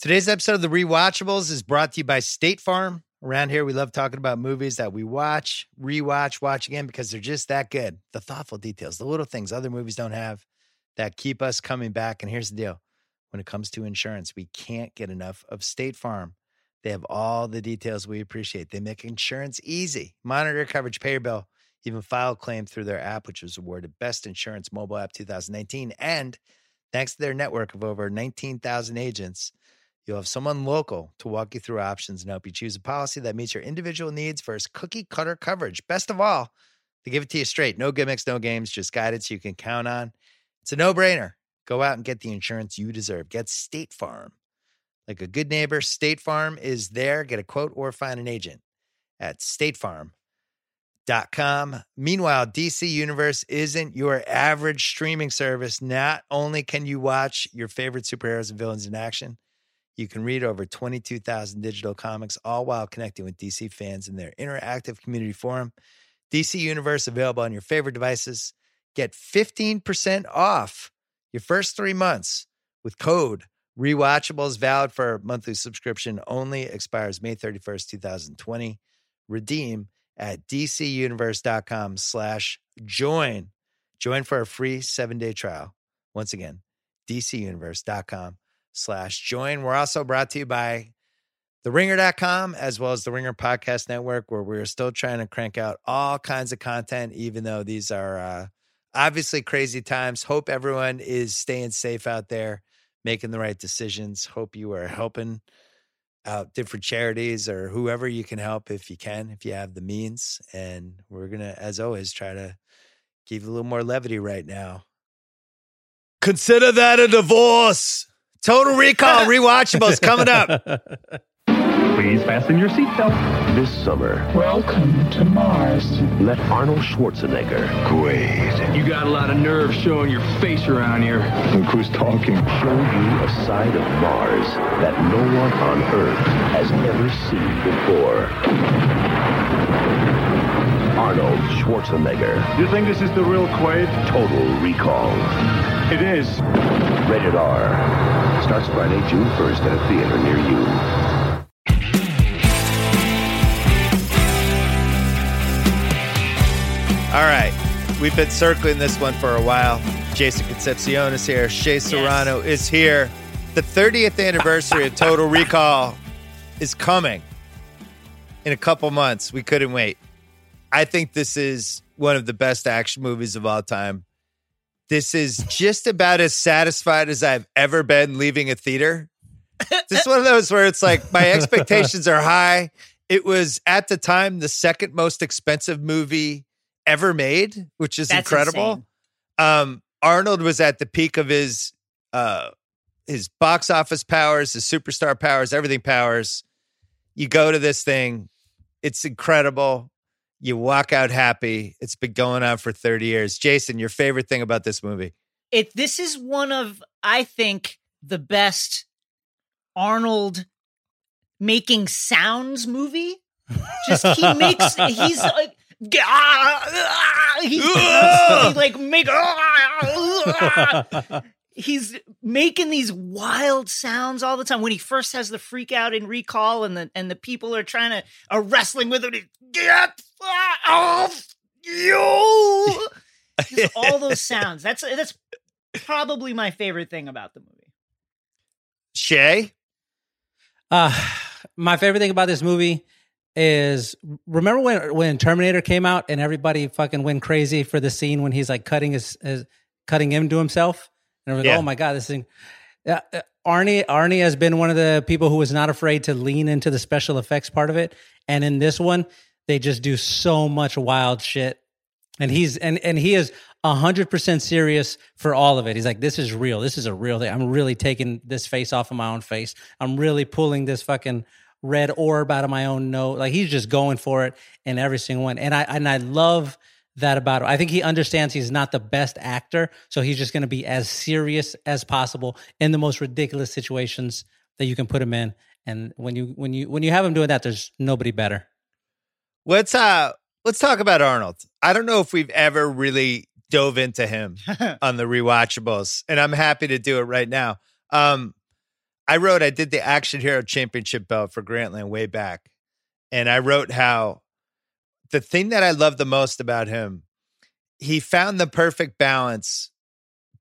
Today's episode of The Rewatchables is brought to you by State Farm. Around here, we love talking about movies that we watch, rewatch, watch again because they're just that good. The thoughtful details, the little things other movies don't have that keep us coming back. And here's the deal when it comes to insurance, we can't get enough of State Farm. They have all the details we appreciate. They make insurance easy. Monitor coverage, pay your bill, even file claim through their app, which was awarded Best Insurance Mobile App 2019. And thanks to their network of over 19,000 agents, You'll have someone local to walk you through options and help you choose a policy that meets your individual needs versus cookie cutter coverage. Best of all, they give it to you straight. No gimmicks, no games, just guidance you can count on. It's a no brainer. Go out and get the insurance you deserve. Get State Farm. Like a good neighbor, State Farm is there. Get a quote or find an agent at statefarm.com. Meanwhile, DC Universe isn't your average streaming service. Not only can you watch your favorite superheroes and villains in action, you can read over 22,000 digital comics, all while connecting with DC fans in their interactive community forum. DC Universe available on your favorite devices. Get 15% off your first three months with code rewatchables valid for monthly subscription only expires May 31st, 2020. Redeem at dcuniverse.com slash join. Join for a free seven-day trial. Once again, dcuniverse.com slash join. We're also brought to you by theringer.com as well as the Ringer Podcast Network, where we're still trying to crank out all kinds of content, even though these are uh, obviously crazy times. Hope everyone is staying safe out there, making the right decisions. Hope you are helping out different charities or whoever you can help if you can, if you have the means. And we're going to, as always, try to give you a little more levity right now. Consider that a divorce. Total Recall rewatchables coming up. Please fasten your seatbelt. This summer, Welcome to Mars. let Arnold Schwarzenegger Great. You got a lot of nerve showing your face around here. Look who's talking. show you a side of Mars that no one on Earth has ever seen before. Arnold Schwarzenegger, You think this is the real Quaid? Total Recall. It is. Rated R. Starts Friday, June 1st at a theater near you. All right. We've been circling this one for a while. Jason Concepcion is here. Shea Serrano is here. The 30th anniversary of Total Recall is coming in a couple months. We couldn't wait. I think this is one of the best action movies of all time. This is just about as satisfied as I've ever been leaving a theater. This is one of those where it's like my expectations are high. It was at the time the second most expensive movie ever made, which is That's incredible. Um, Arnold was at the peak of his uh, his box office powers, his superstar powers, everything powers. You go to this thing, it's incredible. You walk out happy. It's been going on for 30 years. Jason, your favorite thing about this movie? It this is one of I think the best Arnold making sounds movie. Just he makes he's like ah, ah, he's constantly like make ah, he's making these wild sounds all the time. When he first has the freak out in recall and the and the people are trying to are wrestling with him he, get off you! Just all those sounds. That's that's probably my favorite thing about the movie. Shay? Uh, my favorite thing about this movie is remember when when Terminator came out and everybody fucking went crazy for the scene when he's like cutting his, his cutting him to himself and like, Yeah. oh my god, this thing. Uh, uh, Arnie Arnie has been one of the people who was not afraid to lean into the special effects part of it, and in this one, they just do so much wild shit, and he's and and he is hundred percent serious for all of it. He's like, this is real. This is a real thing. I'm really taking this face off of my own face. I'm really pulling this fucking red orb out of my own nose. Like he's just going for it in every single one. And I and I love that about him. I think he understands he's not the best actor, so he's just going to be as serious as possible in the most ridiculous situations that you can put him in. And when you when you when you have him doing that, there's nobody better. Let's uh let's talk about Arnold. I don't know if we've ever really dove into him on the rewatchables, and I'm happy to do it right now. Um, I wrote I did the Action Hero Championship belt for Grantland way back, and I wrote how the thing that I love the most about him, he found the perfect balance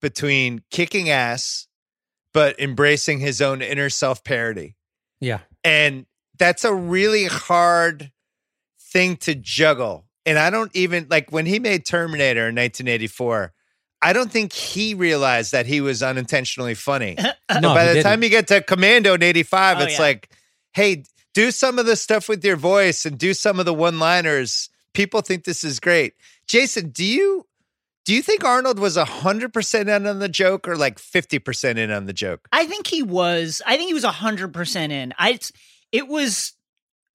between kicking ass but embracing his own inner self parody. Yeah. And that's a really hard thing to juggle. And I don't even like when he made Terminator in 1984, I don't think he realized that he was unintentionally funny. No, By he the didn't. time you get to Commando in 85, Oh, it's yeah. like, hey, do some of the stuff with your voice and do some of the one-liners. People think this is great. Jason, do you do you think Arnold was 100% in on the joke or like 50% in on the joke? I think he was. I think he was hundred percent in. I. It was.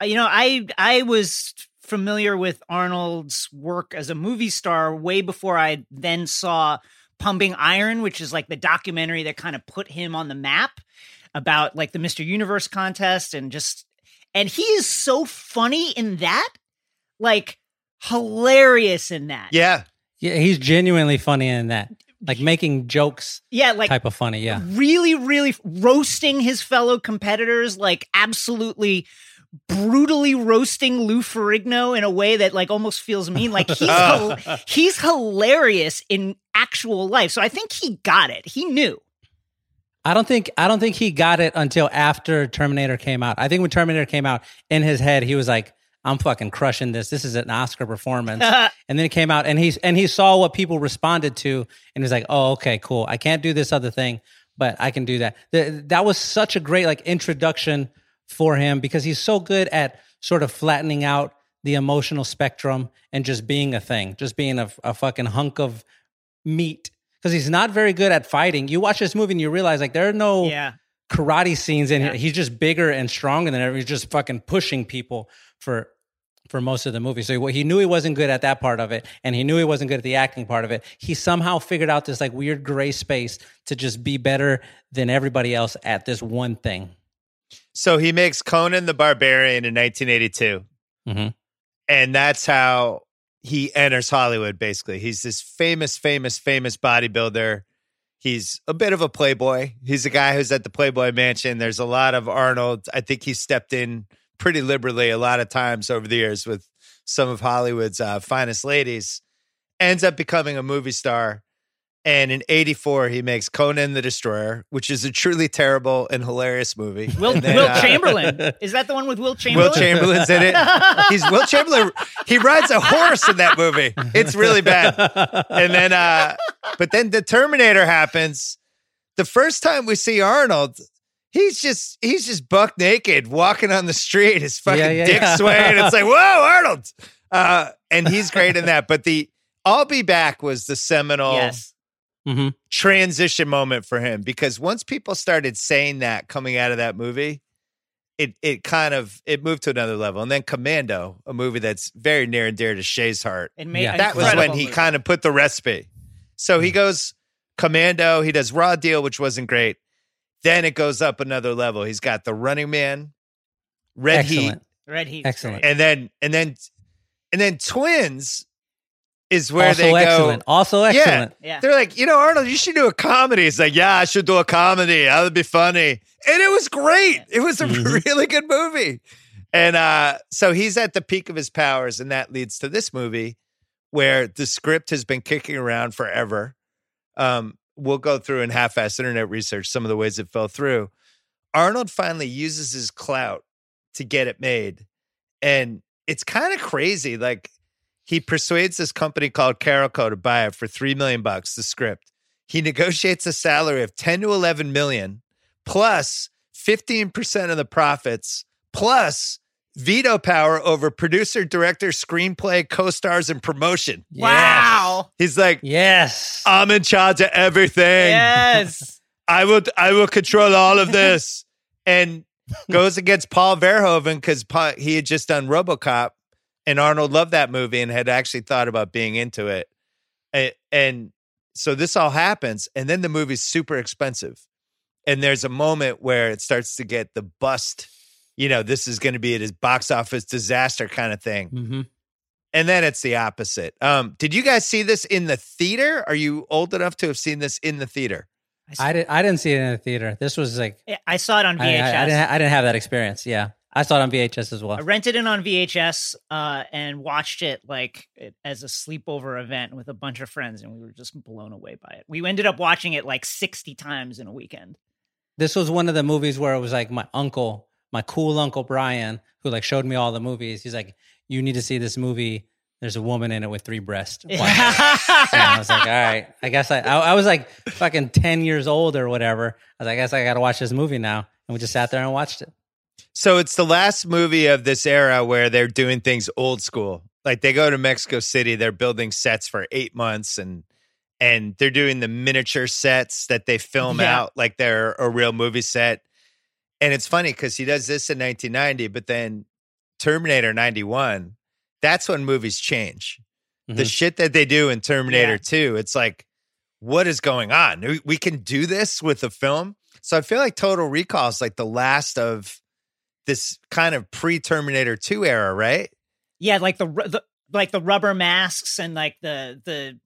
You know, I I was familiar with Arnold's work as a movie star way before I then saw Pumping Iron, which is like the documentary that kind of put him on the map about like the Mr. Universe contest and just and he is so funny in that, like hilarious in that. Yeah. Yeah, he's genuinely funny in that. Like making jokes Yeah, like type of funny. Yeah. really, really roasting his fellow competitors, like absolutely brutally roasting Lou Ferrigno in a way that like almost feels mean. Like he's he's hilarious in actual life. So I think he got it. He knew. I don't think I don't think he got it until after Terminator came out. I think when Terminator came out, in his head he was like, "I'm fucking crushing this. This is an Oscar performance." and then it came out, and he's and he saw what people responded to, and he's like, "Oh, okay, cool. I can't do this other thing, but I can do that." The, that was such a great like introduction for him because he's so good at sort of flattening out the emotional spectrum and just being a thing, just being a, a fucking hunk of meat. Because he's not very good at fighting. You watch this movie and you realize like there are no Yeah. karate scenes in Yeah. here. He's just bigger and stronger than ever. He's just fucking pushing people for for most of the movie. So he, he knew he wasn't good at that part of it, and he knew he wasn't good at the acting part of it. He somehow figured out this like weird gray space to just be better than everybody else at this one thing. So he makes Conan the Barbarian in 1982. Mhm. And that's how he enters Hollywood, basically. He's this famous, famous, famous bodybuilder. He's a bit of a playboy. He's a guy who's at the Playboy Mansion. There's a lot of Arnold. I think he stepped in pretty liberally a lot of times over the years with some of Hollywood's uh, finest ladies. Ends up becoming a movie star. And in 84, he makes Conan the Destroyer, which is a truly terrible and hilarious movie. Will then, Will uh, Chamberlain. Is that the one with Wilt Chamberlain? Wilt Chamberlain's in it. He's Wilt Chamberlain. He rides a horse in that movie. It's really bad. And then, uh, but then the Terminator happens. The first time we see Arnold, he's just he's just buck naked walking on the street. His fucking Yeah, yeah, dick yeah. swaying. It's like whoa, Arnold. Uh, and he's great in that. But the "I'll Be Back" was the seminal Yes. Hmm transition moment for him because once people started saying that coming out of that movie it it kind of it moved to another level and then commando a movie that's very near and dear to shay's heart It made Yeah. that was when he movie. kind of put the recipe so he goes commando he does raw deal which wasn't great then it goes up another level he's got the running man red heat Excellent. Red Heat. Excellent. and then and then and then twins is where also they go excellent. Also excellent. Yeah. they're like, you know, Arnold, you should do a comedy. He's like, yeah, I should do a comedy. That would be funny. And it was great. It was a Mhm. really good movie. And uh, so he's at the peak of his powers, and that leads to this movie where the script has been kicking around forever. Um, we'll go through in half-ass internet research some of the ways it fell through. Arnold finally uses his clout to get it made. And it's kind of crazy. Like he persuades this company called Carolco to buy it for three million bucks, the script. He negotiates a salary of 10 to 11 million plus 15% of the profits plus veto power over producer, director, screenplay, co-stars, and promotion. Wow. He's like, Yes. I'm in charge of everything. Yes. I will I will control all of this. and goes against Paul Verhoeven because he had just done RoboCop, and Arnold loved that movie and had actually thought about being into it. And, and so this all happens, and then the movie's super expensive. And there's a moment where it starts to get the bust. You know, this is going to be a box office disaster kind of thing. hmm And then it's the opposite. Um, did you guys see this in the theater? Are you old enough to have seen this in the theater? I didn't. I didn't see it in the theater. This was like I saw it on VHS. I, I didn't. I didn't have that experience. Yeah, I saw it on VHS as well. I rented it on VHS uh, and watched it like it, as a sleepover event with a bunch of friends, and we were just blown away by it. We ended up watching it like sixty times in a weekend. This was one of the movies where it was like my uncle, my cool uncle Brian, who like showed me all the movies. He's like, "You need to see this movie. There's a woman in it with three breasts." And I was like, "All right, I guess I." I, I was like fucking ten years old or whatever. I was like, "I guess I got to watch this movie now." And we just sat there and watched it. So it's the last movie of this era where they're doing things old school. Like they go to Mexico City, they're building sets for eight months and and they're doing the miniature sets that they film Yeah. out like they're a real movie set. And it's funny because he does this in 1990, but then Terminator 91, that's when movies change. The Mhm. shit that they do in Terminator Yeah. 2, it's like, what is going on? We, we can do this with a film. So I feel like Total Recall is like the last of this kind of pre Terminator 2 era, right? Yeah, like the, the like the rubber masks and like the the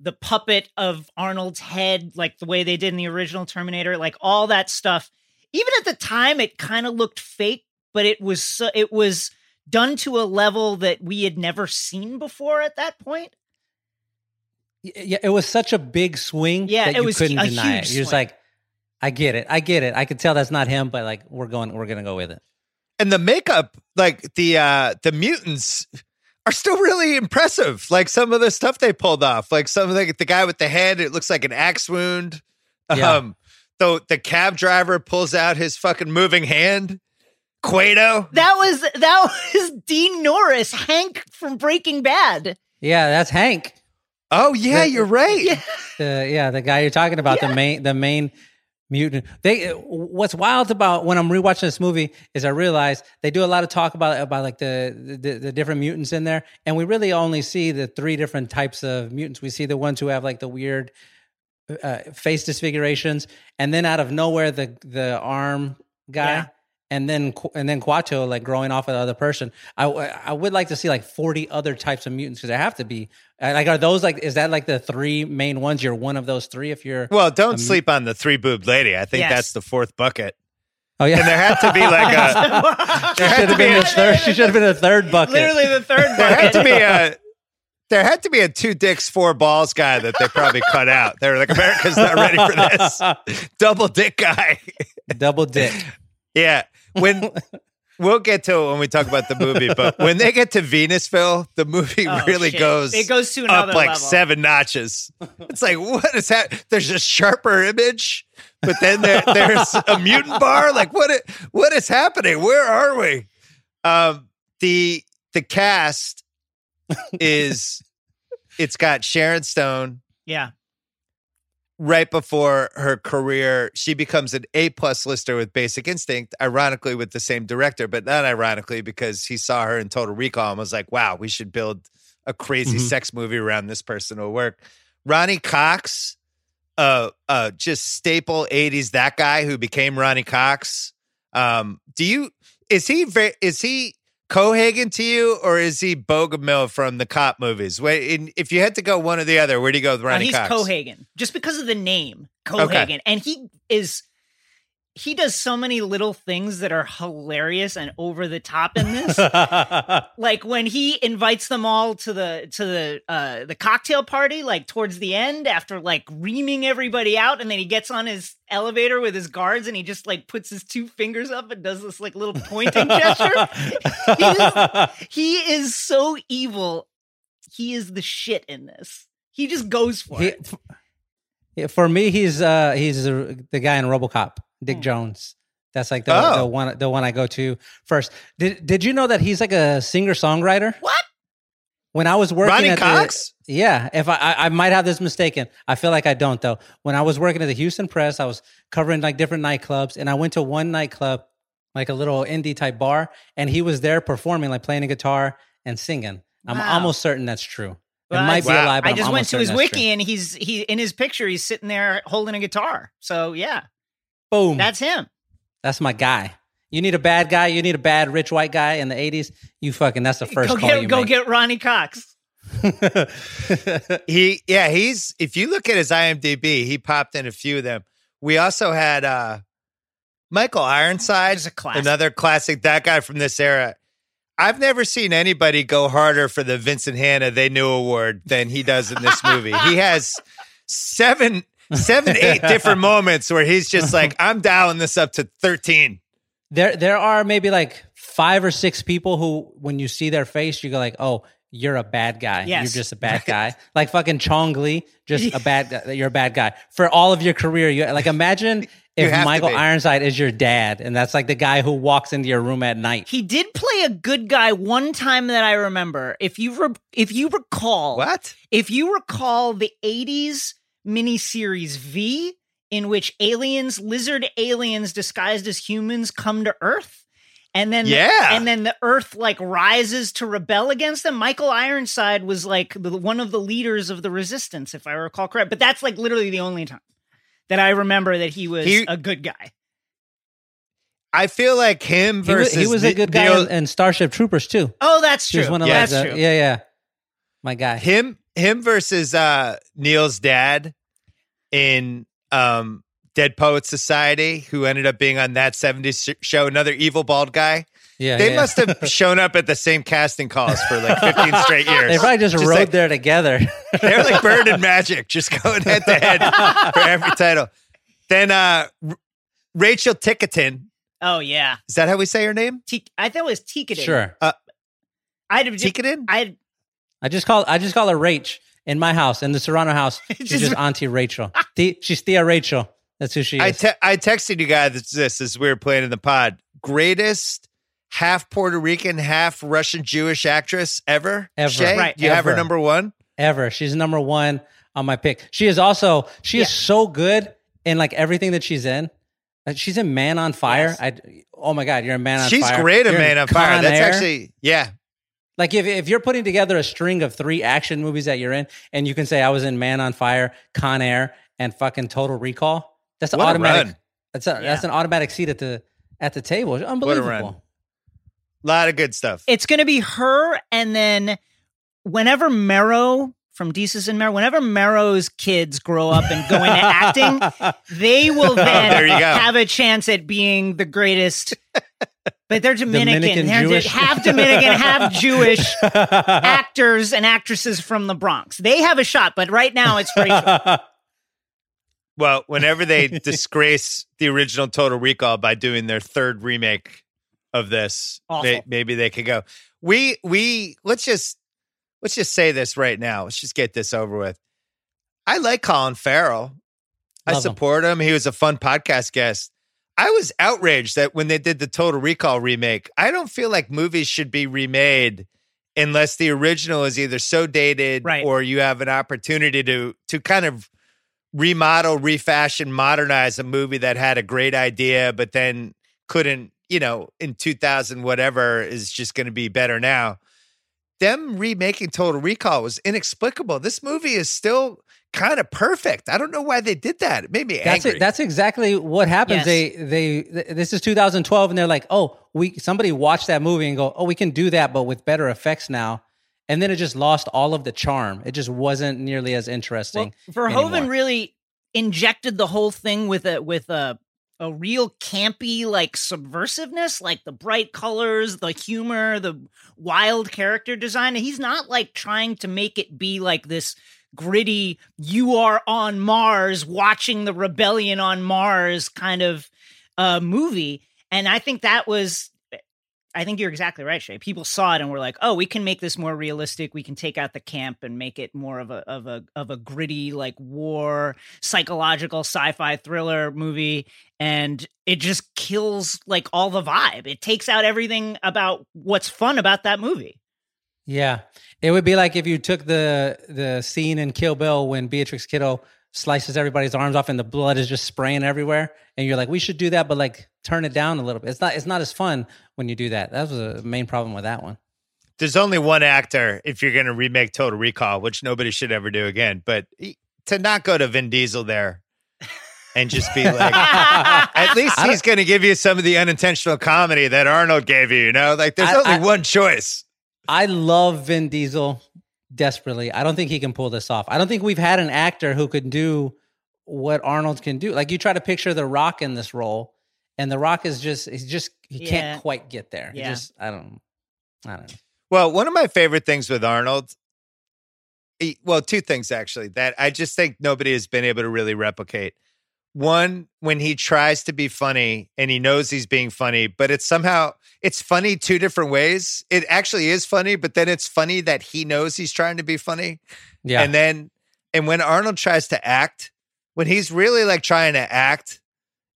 the puppet of Arnold's head, like the way they did in the original Terminator, like all that stuff. Even at the time, it kind of looked fake, but it was so, it was done to a level that we had never seen before at that point. Yeah, it was such a big swing. Yeah, that it you was couldn't a deny it. You're just like, I get it, I get it. I could tell that's not him, but like we're going, we're gonna go with it. And the makeup, like the uh the mutants are still really impressive. Like some of the stuff they pulled off. Like some of the the guy with the head, it looks like an axe wound. Yeah. Um the the cab driver pulls out his fucking moving hand. Kuato. That was that was Dean Norris, Hank from Breaking Bad. Yeah, that's Hank. Oh yeah, The- you're right. Yeah. The yeah, the guy you're talking about, the main the main mutant. They what's wild about when I'm rewatching this movie is I realize they do a lot of talk about about like the the, the different mutants in there, and we really only see the three different types of mutants. We see the ones who have like the weird uh, face disfigurations, and then out of nowhere the the arm guy. Yeah. And then, Qu- and then Kuato like growing off of the other person. I, I would like to see like forty other types of mutants because there have to be. Uh, Like, are those like? Is that like the three main ones? You're one of those three. If you're, Well, don't sleep on the three boobed lady. I think Yes. that's the fourth bucket. oh yeah, And there had to be like a she should have been a third. She should have been the third bucket. Literally the third there had bucket. to be a there had to be a two dicks four balls guy that they probably cut out. They were like, America's not ready for this. Double dick guy. double dick. yeah. When we'll get to it when we talk about the movie, but when they get to Venusville, the movie Oh, really shit. goes It goes to up like level. seven notches. It's like, what is that? There's a sharper image, but then there, there's a mutant bar. Like, what? What is happening? Where are we? Um, the the cast is it's got Sharon Stone Yeah. Right before her career. She becomes an A plus lister with Basic Instinct, ironically with the same director, but not ironically because he saw her in Total Recall and was like, "Wow, we should build a crazy Mhm. sex movie around this person. It'll work." Ronny Cox, uh, uh, just staple '80s that guy who became Ronny Cox. Um, do you is he very is he Cohaagen to you or is he Bogomil from the cop movies? Wait, in, if you had to go one or the other, where do you go with Uh, Ronny he's Cox? Cohaagen, just because of the name Cohaagen, and he is he does so many little things that are hilarious and over the top in this. like when he invites them all to the to the uh the cocktail party like towards the end after like reaming everybody out and then he gets on his elevator with his guards and he just like puts his two fingers up and does this like little pointing gesture. He, is, he is so evil. He is the shit in this. He just goes for He- it. for me, he's uh he's the the guy in RoboCop, Dick Hmm. Jones. That's like the, Oh. the one the one I go to first. Did did you know that he's like a singer songwriter? What? When I was working Ronny at Cox? the yeah, if I, I I might have this mistaken, I feel like I don't though. When I was working at the Houston Press, I was covering like different nightclubs, and I went to one nightclub, like a little indie type bar, and he was there performing, like playing a guitar and singing. I'm almost certain that's true. It might be Wow. a lie, I just went to his wiki and he's he in his picture he's sitting there holding a guitar. So yeah, true. Boom. that's him. That's my guy. You need a bad guy. You need a bad rich white guy in the '80s. You fucking. That's the first go call get you go make. get Ronny Cox. He, yeah, he's. If you look at his IMDb, he popped in a few of them. We also had uh Michael Ironside, a classic. another classic. That guy from this era. I've never seen anybody go harder for the Vincent Hanna They Knew Award than he does in this movie. he has seven, seven, eight different moments where he's just like, I'm dialing this up to 13. There, there are maybe like five or six people who, when you see their face, you go like, "Oh, you're a bad guy. Yes. You're just a bad guy." Like fucking Chong Li, just a bad. guy. You're a bad guy for all of your career. You like imagine if Michael. Ironside is your dad, and that's like the guy who walks into your room at night. He did play a good guy one time that I remember. If you re- if you recall, What? if you recall the 80s miniseries V, in which aliens, lizard aliens disguised as humans, come to Earth. And then, Yeah. and then the Earth like rises to rebel against them. Michael Ironside was like the, one of the leaders of the resistance, if I recall correct. But that's like literally the only time that I remember that he was He- a good guy. I feel like him He was, versus he was a good guy Neil- in, in Starship Troopers too. Oh, that's true. one of Yeah, like that's the- true. yeah, yeah. My guy. him him versus uh Neil's dad in um Dead Poets Society, who ended up being on that 70s sh- show, another evil bald guy. Yeah, They yeah. must have shown up at the same casting calls for like 15 straight years. They probably just, rode like- there together. They're like Bird and Magic, just going head to head for every title. Then uh R- Rachel Tickerton, Oh yeah, is that how we say her name? T- I thought it was Tikadin. sure. I'd Tickerton? I I just call I just call her Rach in my house in the Serrano house. She's Just- just Auntie Rachel. She's Thea Rachel. That's who she I is. te- I texted you guys this as we were playing in the pod. Greatest half Puerto Rican, half Russian Jewish actress ever. Ever. Shay, Right, you have her number one? Ever. She's number one on my pick. She is also she is so good in like everything that she's in. Uh, she's a Man on Fire. Yes. I oh my god, you're a Man on She's Fire. She's great a Man on Fire. That's Air. actually yeah. Like if if you're putting together a string of three action movies that you're in, and you can say I was in Man on Fire, Con Air, and fucking Total Recall. That's an What automatic. run. That's a that's an automatic seat at the at the table. It's unbelievable. run. A lot of good stuff. it's going to be her and then whenever Mero from Desus and Mero, whenever Mero's kids grow up and go into acting, they will oh, then Oh, you go. have a chance at being the greatest. But they're Dominican. Dominican they're Jewish. half Dominican, half Jewish actors and actresses from the Bronx. They have a shot, but right now it's Rachel. Well, whenever they disgrace the original Total Recall by doing their third remake of this, maybe they could go. We we let's just let's just say this right now. Let's just get this over with. I like Colin Farrell. I Love him. support him. He was a fun podcast guest. I was outraged that when they did the Total Recall remake, I don't feel like movies should be remade unless the original is either so dated Right. or you have an opportunity to to kind of remodel, refashion, modernize a movie that had a great idea, but then couldn't, you know, in 2000, whatever is just going to be better now. Them remaking Total Recall was inexplicable. This movie is still kind of perfect. I don't know why they did that. It made me That's angry. it. That's exactly what happens. Yes. They they th- this is 2012 and they're like, "Oh, we somebody watched that movie and go, "Oh, we can do that but with better effects now." And then it just lost all of the charm. It just wasn't nearly as interesting. Well, Verhoeven anymore. really injected the whole thing with a with a a real campy like subversiveness, like the bright colors, the humor, the wild character design. He's not like trying to make it be like this gritty you are on Mars watching the rebellion on Mars kind of uh movie. And I think that was I think you're exactly right, Shay. People saw it and were like, "Oh, we can make this more realistic. We can take out the camp and make it more of a of a of a gritty, like war, psychological sci-fi thriller movie." And it just kills like all the vibe. It takes out everything about what's fun about that movie. Yeah, it would be like if you took the the scene in Kill Bill when Beatrix Kiddo slices everybody's arms off and the blood is just spraying everywhere, and you're like, we should do that, but like turn it down a little bit. It's not it's not as fun when you do that. That was a main problem with that one. There's only one actor if you're going to remake Total Recall, which nobody should ever do again. But to not go to Vin Diesel there and just be like, at least he's going to give you some of the unintentional comedy that Arnold gave you. You know, like there's I- only I- one choice. I love Vin Diesel desperately. I don't think he can pull this off. I don't think we've had an actor who could do what Arnold can do. Like you try to picture The Rock in this role, and The Rock is just he's just he Yeah. can't quite get there. He Yeah. just I don't I don't know. Well, one of my favorite things with Arnold, he- well, two things actually that I just think nobody has been able to really replicate. One, when he tries to be funny and he knows he's being funny, but it's somehow it's funny two different ways. It actually is funny, but then it's funny that he knows he's trying to be funny. Yeah. And then and when Arnold tries to act, when he's really like trying to act,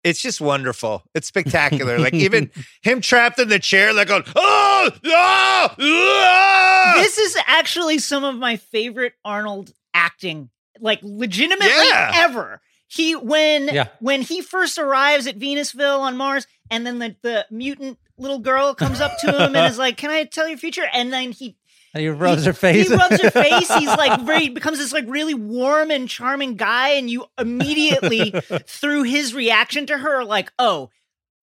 it's just wonderful. It's spectacular. like even him trapped in the chair, like going, oh, oh, oh! this is actually some of my favorite Arnold acting, like legitimately Yeah. ever. He when Yeah. when he first arrives at Venusville on Mars, and then the, the mutant little girl comes up to him and is like, "Can I tell your future?" And then he he rubs he, her face. He rubs her face. He's like very becomes this like really warm and charming guy, and you immediately through his reaction to her like, oh,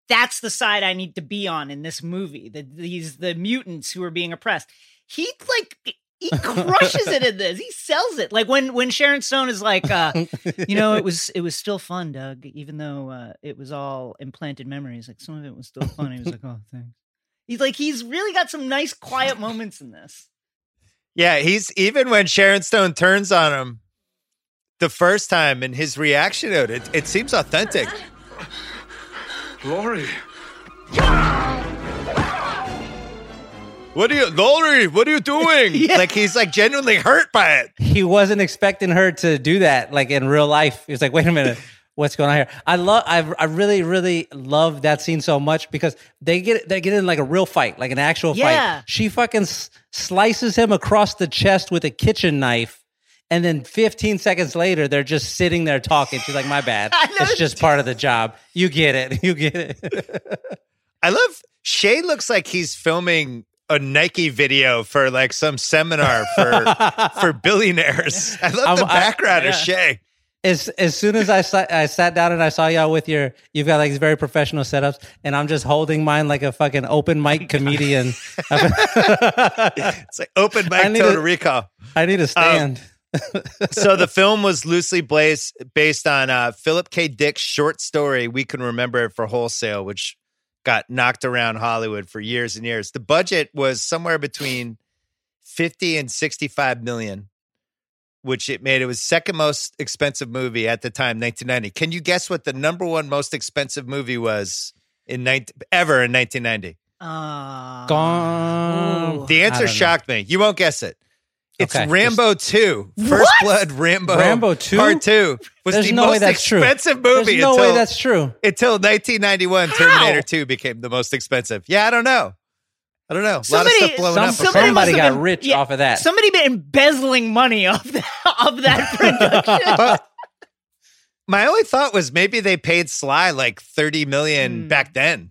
that's the side I need to be on in this movie. The, these the mutants who are being oppressed. He like he crushes it in this. He sells it. Like when when Sharon Stone is like, uh, you know, it was it was still fun, Doug, even though uh, it was all implanted memories. Like some of it was still fun. He was like, oh, thanks. He's like he's really got some nice quiet moments in this. Yeah, he's even when Sharon Stone turns on him the first time and his reaction to it, it, it seems authentic. Laurie. What are you, Laurie? What are you doing? Yeah. Like he's like genuinely hurt by it. he wasn't expecting her to do that like in real life. He was like, wait a minute. What's going on here? I love. I I really really love that scene so much because they get they get in like a real fight, like an actual Yeah. fight. She fucking s- slices him across the chest with a kitchen knife, and then 15 seconds later, they're just sitting there talking. She's like, "My bad. I. It's just part of the job. You get it. You get it." I love Shay looks like he's filming a Nike video for like some seminar for for billionaires. I love the I'm- I- background of. Shay. As as soon as I sat, I sat down and I saw y'all with your you've got like these very professional setups, and I'm just holding mine like a fucking open mic comedian. It's like open mic total a- recall. I need a stand. so the film was loosely based based on uh, Philip K. Dick's short story. We can remember it for wholesale, which got knocked around Hollywood for years and years. The budget was somewhere between fifty and sixty-five million, which it made it was second most expensive movie at the time, nineteen ninety. Can you guess what the number one most expensive movie was in 19, ever in nineteen ninety? Uh, Gone. The answer don't know. shocked me. You won't guess it. It's Okay, Rambo 2. First What? Blood Rambo. Rambo 2? Part 2 was There's the no way most that's true. expensive movie There's no until, way that's true. until 1991 How? Terminator 2 became the most expensive. Yeah, I don't know. I don't know. A lot of Somebody- stuff blowing Some, up. somebody somebody got been- rich yeah, off of that. Somebody been embezzling money off that of that production. But my only thought was maybe they paid Sly like 30 million Hmm. back then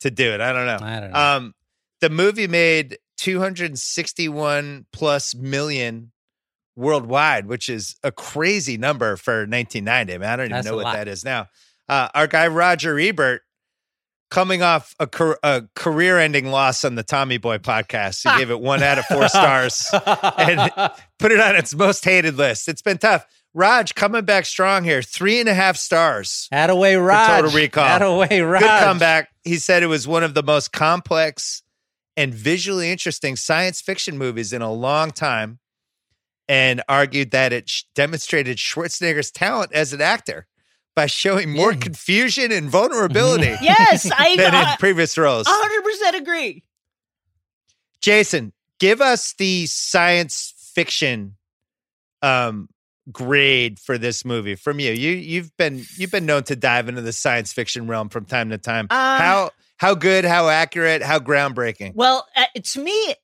to do it. I don't know. I don't know. Um, the movie made 261 plus million worldwide, which is a crazy number for 1990. I, mean, I don't even That's know what lot. that is now. Uh, our guy Roger Ebert, coming off a, car- a career-ending loss on the Tommy Boy podcast, he gave it one out of four stars and put it on its most hated list. It's been tough. Raj coming back strong here, three and a half stars. Attaway Raj. Total Recall. Attaway Raj. Good comeback. He said it was one of the most complex and visually interesting science fiction movies in a long time, and argued that it sh- demonstrated Schwarzenegger's talent as an actor by showing more Yeah. confusion and vulnerability yes, I than in I- previous roles. 100% agree. Jason, give us the science fiction um grade for this movie from you. You you've been you've been known to dive into the science fiction realm from time to time. Uh, how how good, how accurate, how groundbreaking. Well, uh, to me,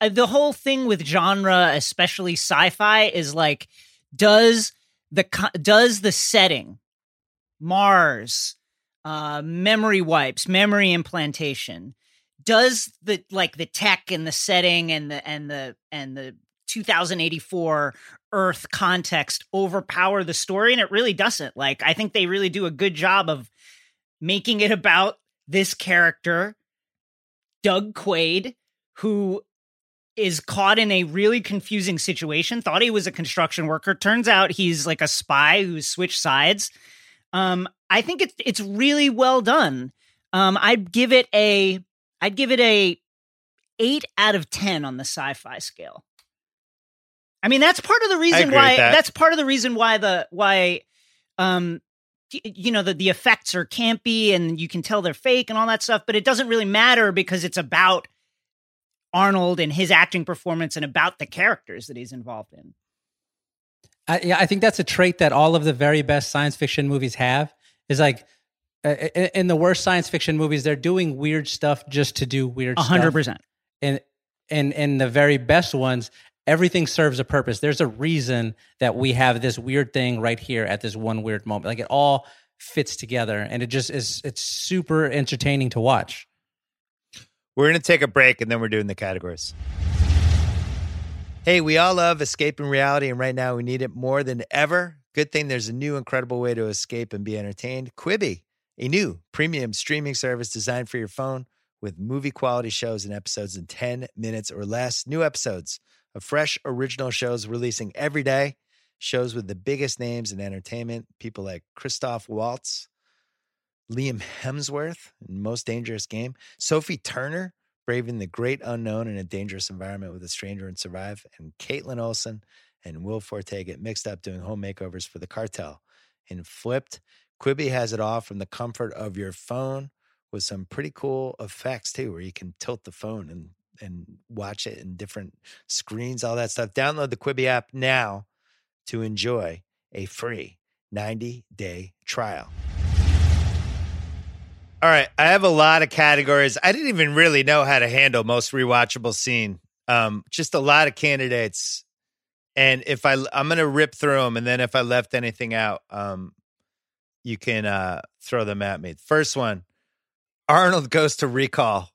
uh, the whole thing with genre, especially sci-fi, is like, does the does the setting, Mars, uh, memory wipes, memory implantation, does the like the tech and the setting and the and the and the 2084 Earth context overpower the story? And it really doesn't. Like, I think they really do a good job of making it about this character Doug Quaid, who is caught in a really confusing situation. Thought he was a construction worker. Turns out he's like a spy who's switched sides. Um, I think it's it's really well done. Um, I'd give it a I'd give it a eight out of ten on the sci-fi scale. I mean, that's part of the reason why that. that's part of the reason why the why um you know the the effects are campy and you can tell they're fake and all that stuff, but it doesn't really matter because it's about Arnold and his acting performance and about the characters that he's involved in. I, yeah, I think that's a trait that all of the very best science fiction movies have. Is like uh, in the worst science fiction movies, they're doing weird stuff just to do weird A hundred stuff. percent. And and in the very best ones, everything serves a purpose. There's a reason that we have this weird thing right here at this one weird moment. Like it all fits together, and it just is. It's super entertaining to watch. We're going to take a break and then we're doing the categories. Hey, we all love escaping reality, and right now we need it more than ever. Good thing there's a new incredible way to escape and be entertained Quibi, a new premium streaming service designed for your phone with movie quality shows and episodes in 10 minutes or less. New episodes of fresh original shows releasing every day. Shows with the biggest names in entertainment, people like Christoph Waltz, Liam Hemsworth in Most Dangerous Game, Sophie Turner braving the great unknown in a dangerous environment with a stranger and survive, and Kaitlin Olson and Will Forte get mixed up doing home makeovers for the cartel. In Flipped, Quibi has it all from the comfort of your phone with some pretty cool effects too, where you can tilt the phone and and watch it in different screens, all that stuff. Download the Quibi app now to enjoy a free 90 day trial. All right, I have a lot of categories. I didn't even really know how to handle most rewatchable scene. Um, just a lot of candidates, and if I I'm gonna rip through them, and then if I left anything out, um, you can uh, throw them at me. First one, Arnold goes to recall.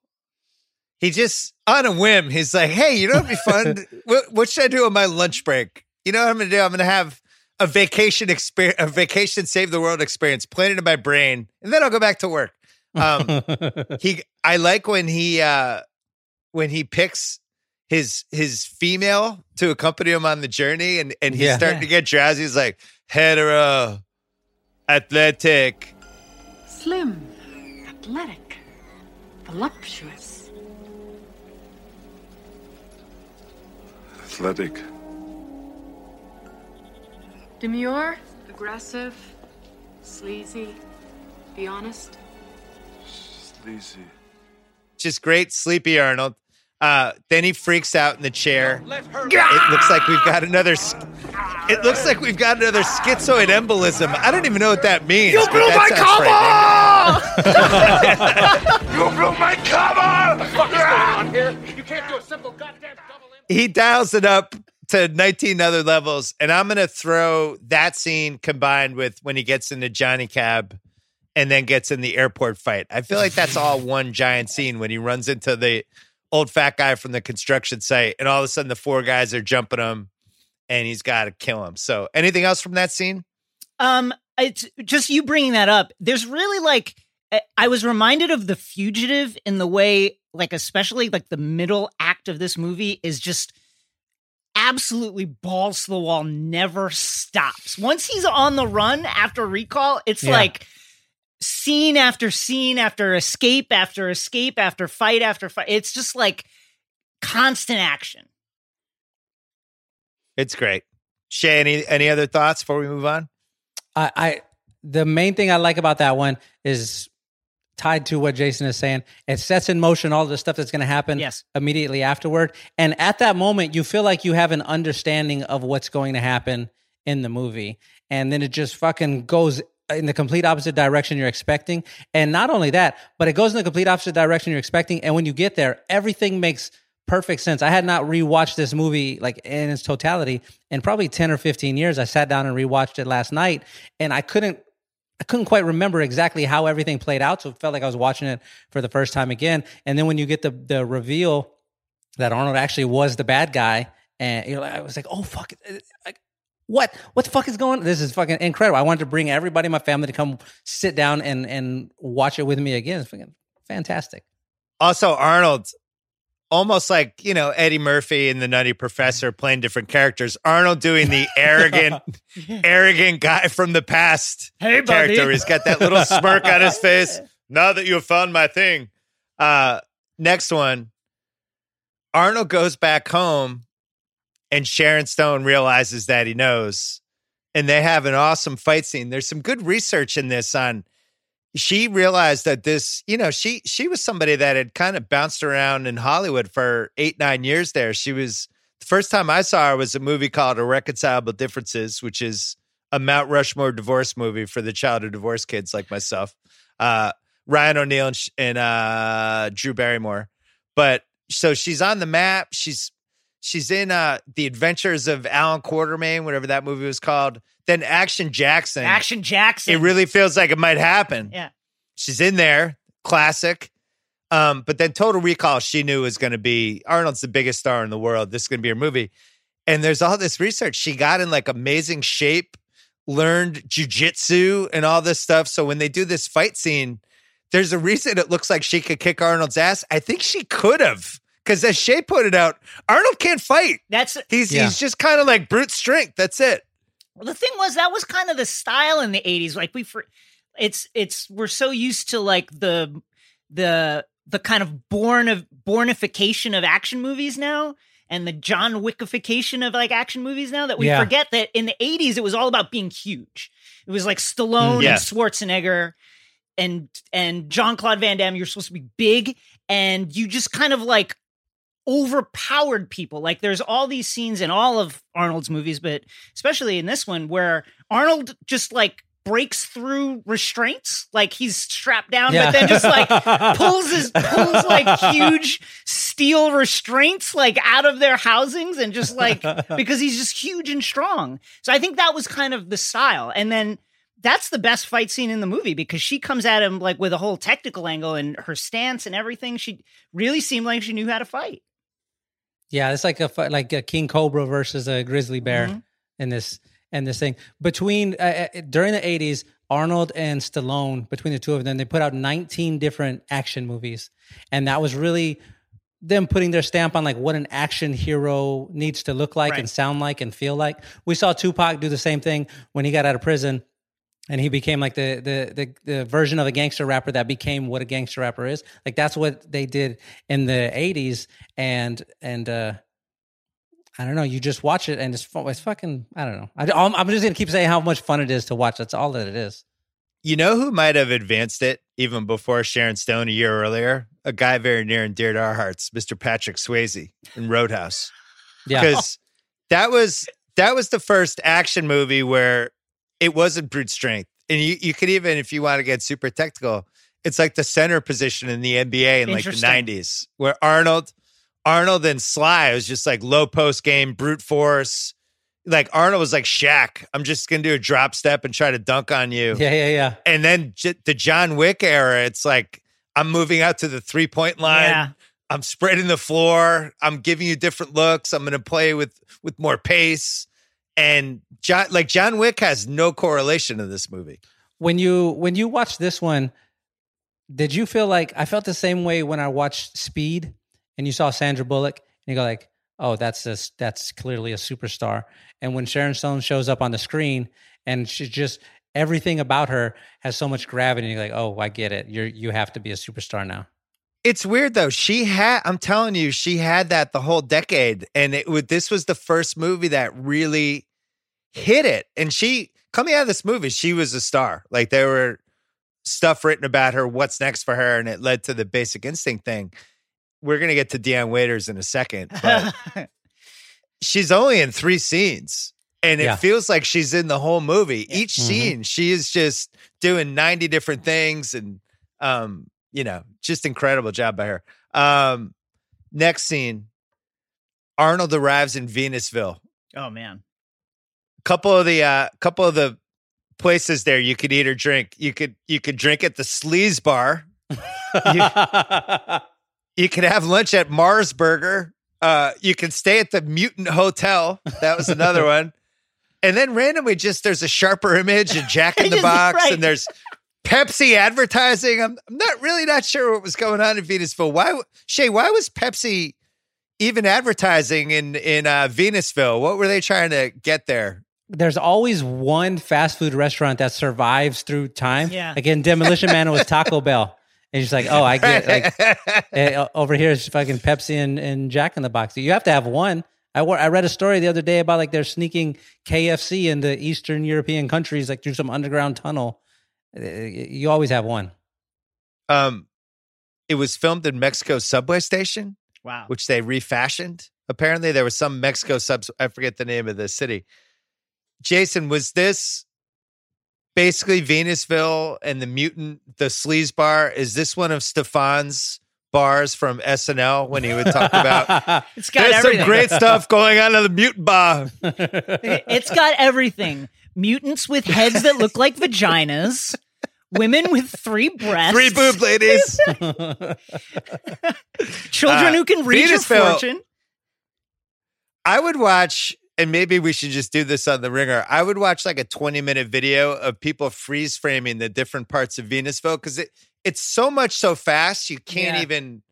He just on a whim, he's like, "Hey, you know what'd be fun? what, what should I do on my lunch break? You know what I'm gonna do? I'm gonna have a vacation experience, a vacation save the world experience, plan it in my brain, and then I'll go back to work." Um, he I like when he uh when he picks his his female to accompany him on the journey and and he's Yeah. starting to get drowsy. He's like hetero, athletic. Slim, athletic, voluptuous. Athletic. Demure, aggressive, sleazy. Be honest. Sleazy. Just great, sleepy Arnold. Uh, then he freaks out in the chair. It looks like we've got another. It looks like we've got another schizoid embolism. I don't even know what that means. You blew my cover! You blew my cover! he dials it up to 19 other levels and i'm gonna throw that scene combined with when he gets into johnny cab and then gets in the airport fight i feel like that's all one giant scene when he runs into the old fat guy from the construction site and all of a sudden the four guys are jumping him and he's got to kill him so anything else from that scene Um, it's just you bringing that up. There's really like I- was reminded of the fugitive in the way, like especially like the middle act of this movie is just absolutely balls to the wall, never stops. Once he's on the run after recall, it's Yeah. like scene after scene after escape after escape after fight after fight. It's just like constant action. it's great shay any any other thoughts before we move on I, I the main thing I like about that one is tied to what Jason is saying. It sets in motion all the stuff that's going to happen Yes. immediately afterward, and at that moment, you feel like you have an understanding of what's going to happen in the movie, and then it just fucking goes in the complete opposite direction you're expecting. And not only that, but it goes in the complete opposite direction you're expecting. And when you get there, everything makes perfect sense. I had not rewatched this movie like in its totality in probably 10 or 15 years. I sat down and rewatched it last night and I couldn't I couldn't quite remember exactly how everything played out. So it felt like I was watching it for the first time again. And then when you get the the reveal that Arnold actually was the bad guy, and you know, I was like, oh fuck, what what the fuck is going? on? This is fucking incredible. I wanted to bring everybody in my family to come sit down and and watch it with me again. It's fucking fantastic. Also, Arnold, almost like you know Eddie Murphy and the Nutty Professor playing different characters. Arnold doing the arrogant, arrogant guy from the past Hey, buddy. character. He's got that little smirk on his face. Now that you have found my thing. Uh, next one. Arnold goes back home, and Sharon Stone realizes that he knows, and they have an awesome fight scene. There's some good research in this on she realized that this, you know, she she was somebody that had kind of bounced around in Hollywood for eight nine years. There, she was the first time I saw her was a movie called Irreconcilable Differences, which is a Mount Rushmore divorce movie for the child of divorced kids like myself. Uh, Ryan O'Neal and, and uh, Drew Barrymore, but so she's on the map. She's she's in uh, the Adventures of Allan Quatermain, whatever that movie was called. Then Action Jackson. Action Jackson. It really feels like it might happen. Yeah. She's in there, classic. Um, but then Total Recall, she knew was going to be Arnold's the biggest star in the world. This is going to be her movie. And there's all this research. She got in like amazing shape, learned jujitsu and all this stuff. So when they do this fight scene, there's a reason it looks like she could kick Arnold's ass. I think she could have. Because as Shea put it out, Arnold can't fight. That's He's Yeah. he's just kind of like brute strength. That's it. Well, the thing was that was kind of the style in the 80s like we for it's it's we're so used to like the the the kind of born of bornification of action movies now and the John Wickification of like action movies now that we Yeah. forget that in the 80s it was all about being huge. It was like Stallone Yeah. and Schwarzenegger and and Jean-Claude Van Damme you're supposed to be big and you just kind of like overpowered people. Like there's all these scenes in all of Arnold's movies, but especially in this one where Arnold just like breaks through restraints, like he's strapped down, Yeah. but then just like pulls his pulls like huge steel restraints like out of their housings and just like because he's just huge and strong. So I think that was kind of the style. And then that's the best fight scene in the movie because she comes at him like with a whole technical angle and her stance and everything. She really seemed like she knew how to fight. Yeah, it's like a like a king cobra versus a grizzly bear Mhm. in this in this thing. Between uh, uh, during the eighties, Arnold and Stallone, between the two of them, they put out nineteen different action movies, and that was really them putting their stamp on like what an action hero needs to look like Right. and sound like and feel like. We saw Tupac do the same thing when he got out of prison. And he became like the, the the the version of a gangster rapper that became what a gangster rapper is. Like that's what they did in the '80s, and and uh, I don't know. You just watch it and it's it's fucking. I don't know. I, I'm, I'm just gonna keep saying how much fun it is to watch. That's all that it is. You know who might have advanced it even before Sharon Stone a year earlier? A guy very near and dear to our hearts, Mr. Patrick Swayze in Roadhouse. Yeah. Because that was that was the first action movie where it wasn't brute strength. And you, you could even, if you want to get super technical, it's like the center position in the NBA in like the 90s, where Arnold, Arnold and Sly was just like low post game, brute force. Like Arnold was like Shaq. I'm just gonna do a drop step and try to dunk on you. Yeah, yeah, yeah. And then j- the John Wick era, it's like I'm moving out to the three point line. Yeah. I'm spreading the floor. I'm giving you different looks. I'm going to play with with more pace. And John, like John Wick has no correlation to this movie. When you when you watch this one, did you feel like I felt the same way when I watched Speed and you saw Sandra Bullock and you go like, oh, that's a, that's clearly a superstar. And when Sharon Stone shows up on the screen and she's just everything about her has so much gravity, you're like, oh, I get it. You're you have to be a superstar now. It's weird though. She had, I'm telling you, she had that the whole decade, and it would. This was the first movie that really hit it. And she coming out of this movie, she was a star. Like there were stuff written about her, what's next for her, and it led to the Basic Instinct thing. We're gonna get to Dion Waiters in a second, but she's only in three scenes. And it Yeah. feels like she's in the whole movie. Each Mhm. scene, she is just doing 90 different things and um, you know, just incredible job by her. Um, next scene, Arnold arrives in Venusville. oh man. Couple of the uh couple of the places there you could eat or drink. You could you could drink at the Sleaze bar. You could have lunch at Mars Burger. Uh, you can stay at the Mutant Hotel. That was another one. And then randomly, just there's a sharper image and Jack in the Box, right. and there's Pepsi advertising. I'm, I'm not really not sure what was going on in Venusville. Why, Shea? Why was Pepsi even advertising in in uh, Venusville. What were they trying to get there? There's always one fast food restaurant that survives through time. Yeah. Again, Demolition Man was Taco Bell. And she's like, oh, I get like eh, over here is fucking Pepsi and, and Jack in the Box. You have to have one. I, wa- I read a story the other day about like they're sneaking KFC into the Eastern European countries like through some underground tunnel. Eh, You always have one. um, it was filmed in Mexico subway station, Wow. which they refashioned. Apparently, there was some Mexico sub. I forget the name of the city. Jason, was this basically Venusville and the mutant, the sleaze bar? Is this one of Stefon's bars from SNL when he would talk about? It's got There's everything. some great stuff going on in the mutant bar. It's got everything. Mutants with heads that look like vaginas. Women with three breasts. Three boob ladies. Children Uh, who can read your Venusville- fortune. I would watch, and maybe we should just do this on the ringer. I would watch like a 20 minute video of people freeze framing the different parts of Venusville because it it's so much so fast you can't Yeah. even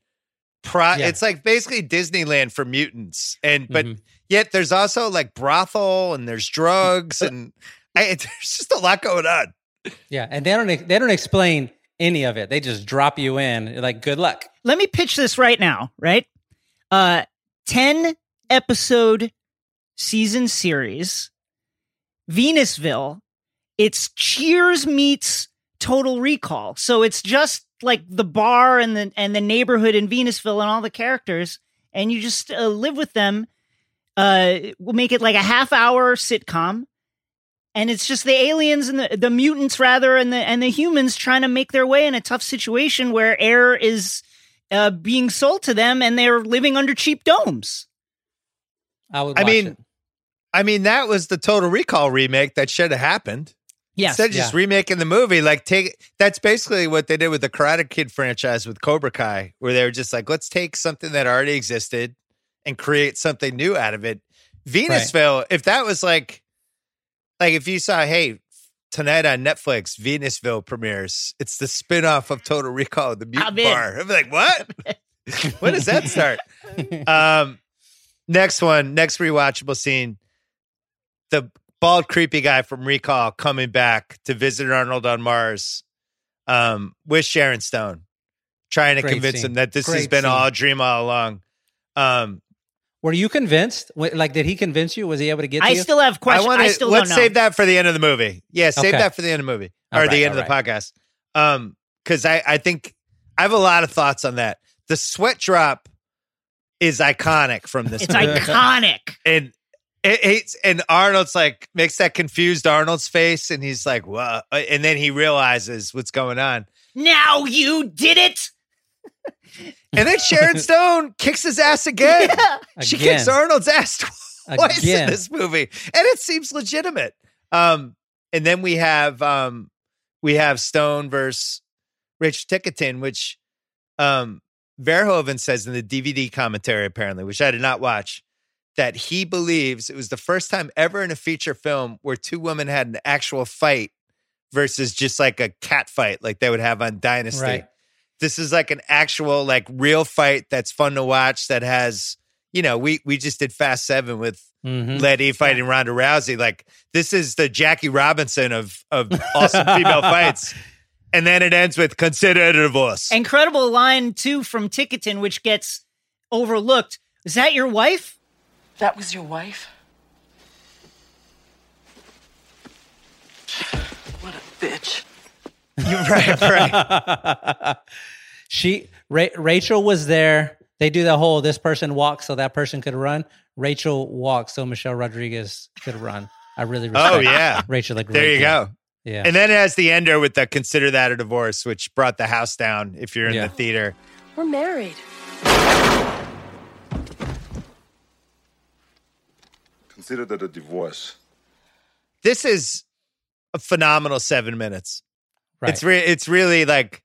pro Yeah. it's like basically Disneyland for mutants. And but Mhm. yet there's also like brothel and there's drugs and I, it, there's just a lot going on. Yeah, and they don't they don't explain any of it. They just drop you in. You're like, good luck. Let me pitch this right now, right? Uh 10 episode season series. Venusville. It's Cheers meets Total Recall. So it's just like the bar and the and the neighborhood in Venusville and all the characters and you just uh, live with them. Uh we'll make it like a half hour sitcom. And it's just the aliens and the, the mutants rather and the and the humans trying to make their way in a tough situation where air is uh, being sold to them and they're living under cheap domes. I would. I mean, it. I mean, that was the Total Recall remake that should have happened. Yes. Instead of just remaking the movie, like take that's basically what they did with the Karate Kid franchise with Cobra Kai, where they were just like, let's take something that already existed and create something new out of it. Venusville, if that was like, like if you saw, hey, tonight on Netflix, Venusville premieres, it's the spinoff of Total Recall, the I'm Bar. I'd be like, what? when does that start? um, next one, next rewatchable scene. The bald, creepy guy from Recall coming back to visit Arnold on Mars um, with Sharon Stone, trying to Great convince scene. him that this has been scene. all a dream all along. Um, Were you convinced? Like, did he convince you? Was he able to get to I you? still have I questions. want I, to still let's don't know. save that for the end of the movie. Yeah, save Okay. that for the end of the movie or right, the end all of the podcast. Um, because I I think I have a lot of thoughts on that. The sweat drop is iconic from this. It's movie. iconic. and it, it's and Arnold's like makes that confused Arnold's face, and he's like, "What?" And then he realizes what's going on, Now you did it. and then Sharon Stone kicks his ass again. She Again. kicks Arnold's ass twice in this movie, and it seems legitimate. Um, and then we have um, we have Stone versus Rachel Ticotin, which um, Verhoeven says in the DVD commentary, apparently, which I did not watch, that he believes it was the first time ever in a feature film where two women had an actual fight versus just like a cat fight, like they would have on Dynasty. Right. This is like an actual, like real fight that's fun to watch. That has, you know, we we just did Fast Seven with Mhm. Letty fighting Ronda Rousey. Like this is the Jackie Robinson of of awesome female fights. And then it ends with consider it a divorce. Incredible line too from Ticotin, which gets overlooked. Is that your wife? That was your wife? What a bitch. You're right, right. she Ra- Rachel was there. They do the whole this person walks so that person could run. Rachel walks so Michelle Rodriguez could run. I really oh, respect Oh yeah. Rachel. Like There you go. Yeah. And then it has the ender with the consider that a divorce, which brought the house down if you're in Yeah. the theater. We're married. Consider that a divorce. This is a phenomenal seven minutes. right. It's re- it's really like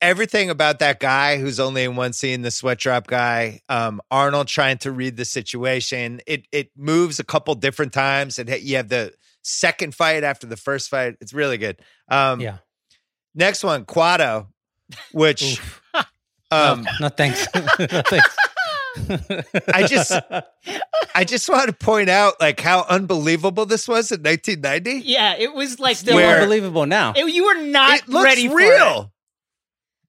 everything about that guy who's only in one scene, the sweat drop guy. Um, Arnold trying to read the situation. It it moves a couple different times, and you have the second fight after the first fight. It's really good. Um, yeah. Next one, Kuato, which um, no, no, thanks. no, thanks. I just, I just want to point out like how unbelievable this was in 1990. Yeah, it was like Still they were- unbelievable now. it- you were not it looks ready for real.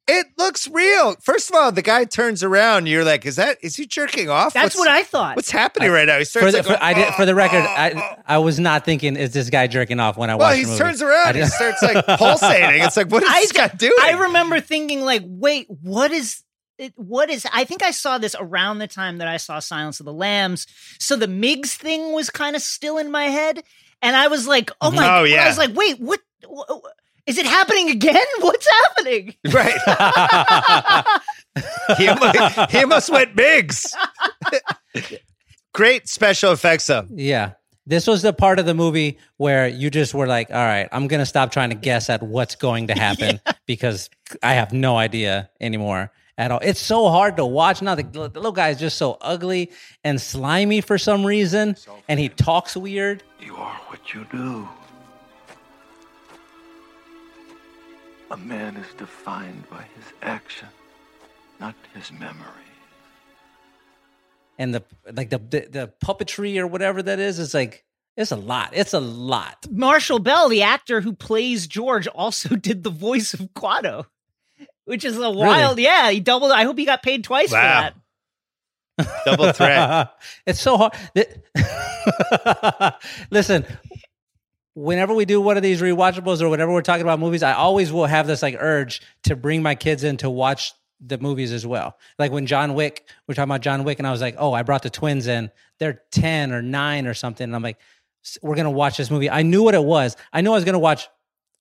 It. looks real. First of all, the guy turns around. You're like, is that is he jerking off? That's What's- what I thought. What's happening right now? He For starts the, like, for, I did, for the record, "Oh, oh, I I was not thinking is this guy jerking off when I Well, watched he the movie. turns around. He starts like pulsating. It's like, what is I, this guy doing? I remember thinking like, wait, what is it? What is? I think I saw this around the time that I saw Silence of the Lambs. So the Miggs thing was kind of still in my head, and I was like, oh mm-hmm. my! Oh, yeah. I was like, wait, what? wh- Is it happening again? What's happening? right. he, almost, he almost went Biggs. Great special effects though. Yeah. This was the part of the movie where you just were like, all right, I'm going to stop trying to guess at what's going to happen because I have no idea anymore at all. It's so hard to watch now. The, the little guy is just so ugly and slimy for some reason, and he talks weird. You are what you do. A man is defined by his action, not his memory. And the like the, the the puppetry or whatever that is is like it's a lot. It's a lot. Marshall Bell, the actor who plays George, also did the voice of Kuato, which is a wild. Yeah, he doubled. I hope he got paid twice for that. Double threat. it's so hard. Listen, whenever we do one of these rewatchables or whenever we're talking about movies, I always will have this like urge to bring my kids in to watch the movies as well. Like when John Wick, we're talking about John Wick, and I was like, oh, I brought the twins in. They're 10 or 9 or something. And I'm like, we're going to watch this movie. I knew what it was. I knew I was going to watch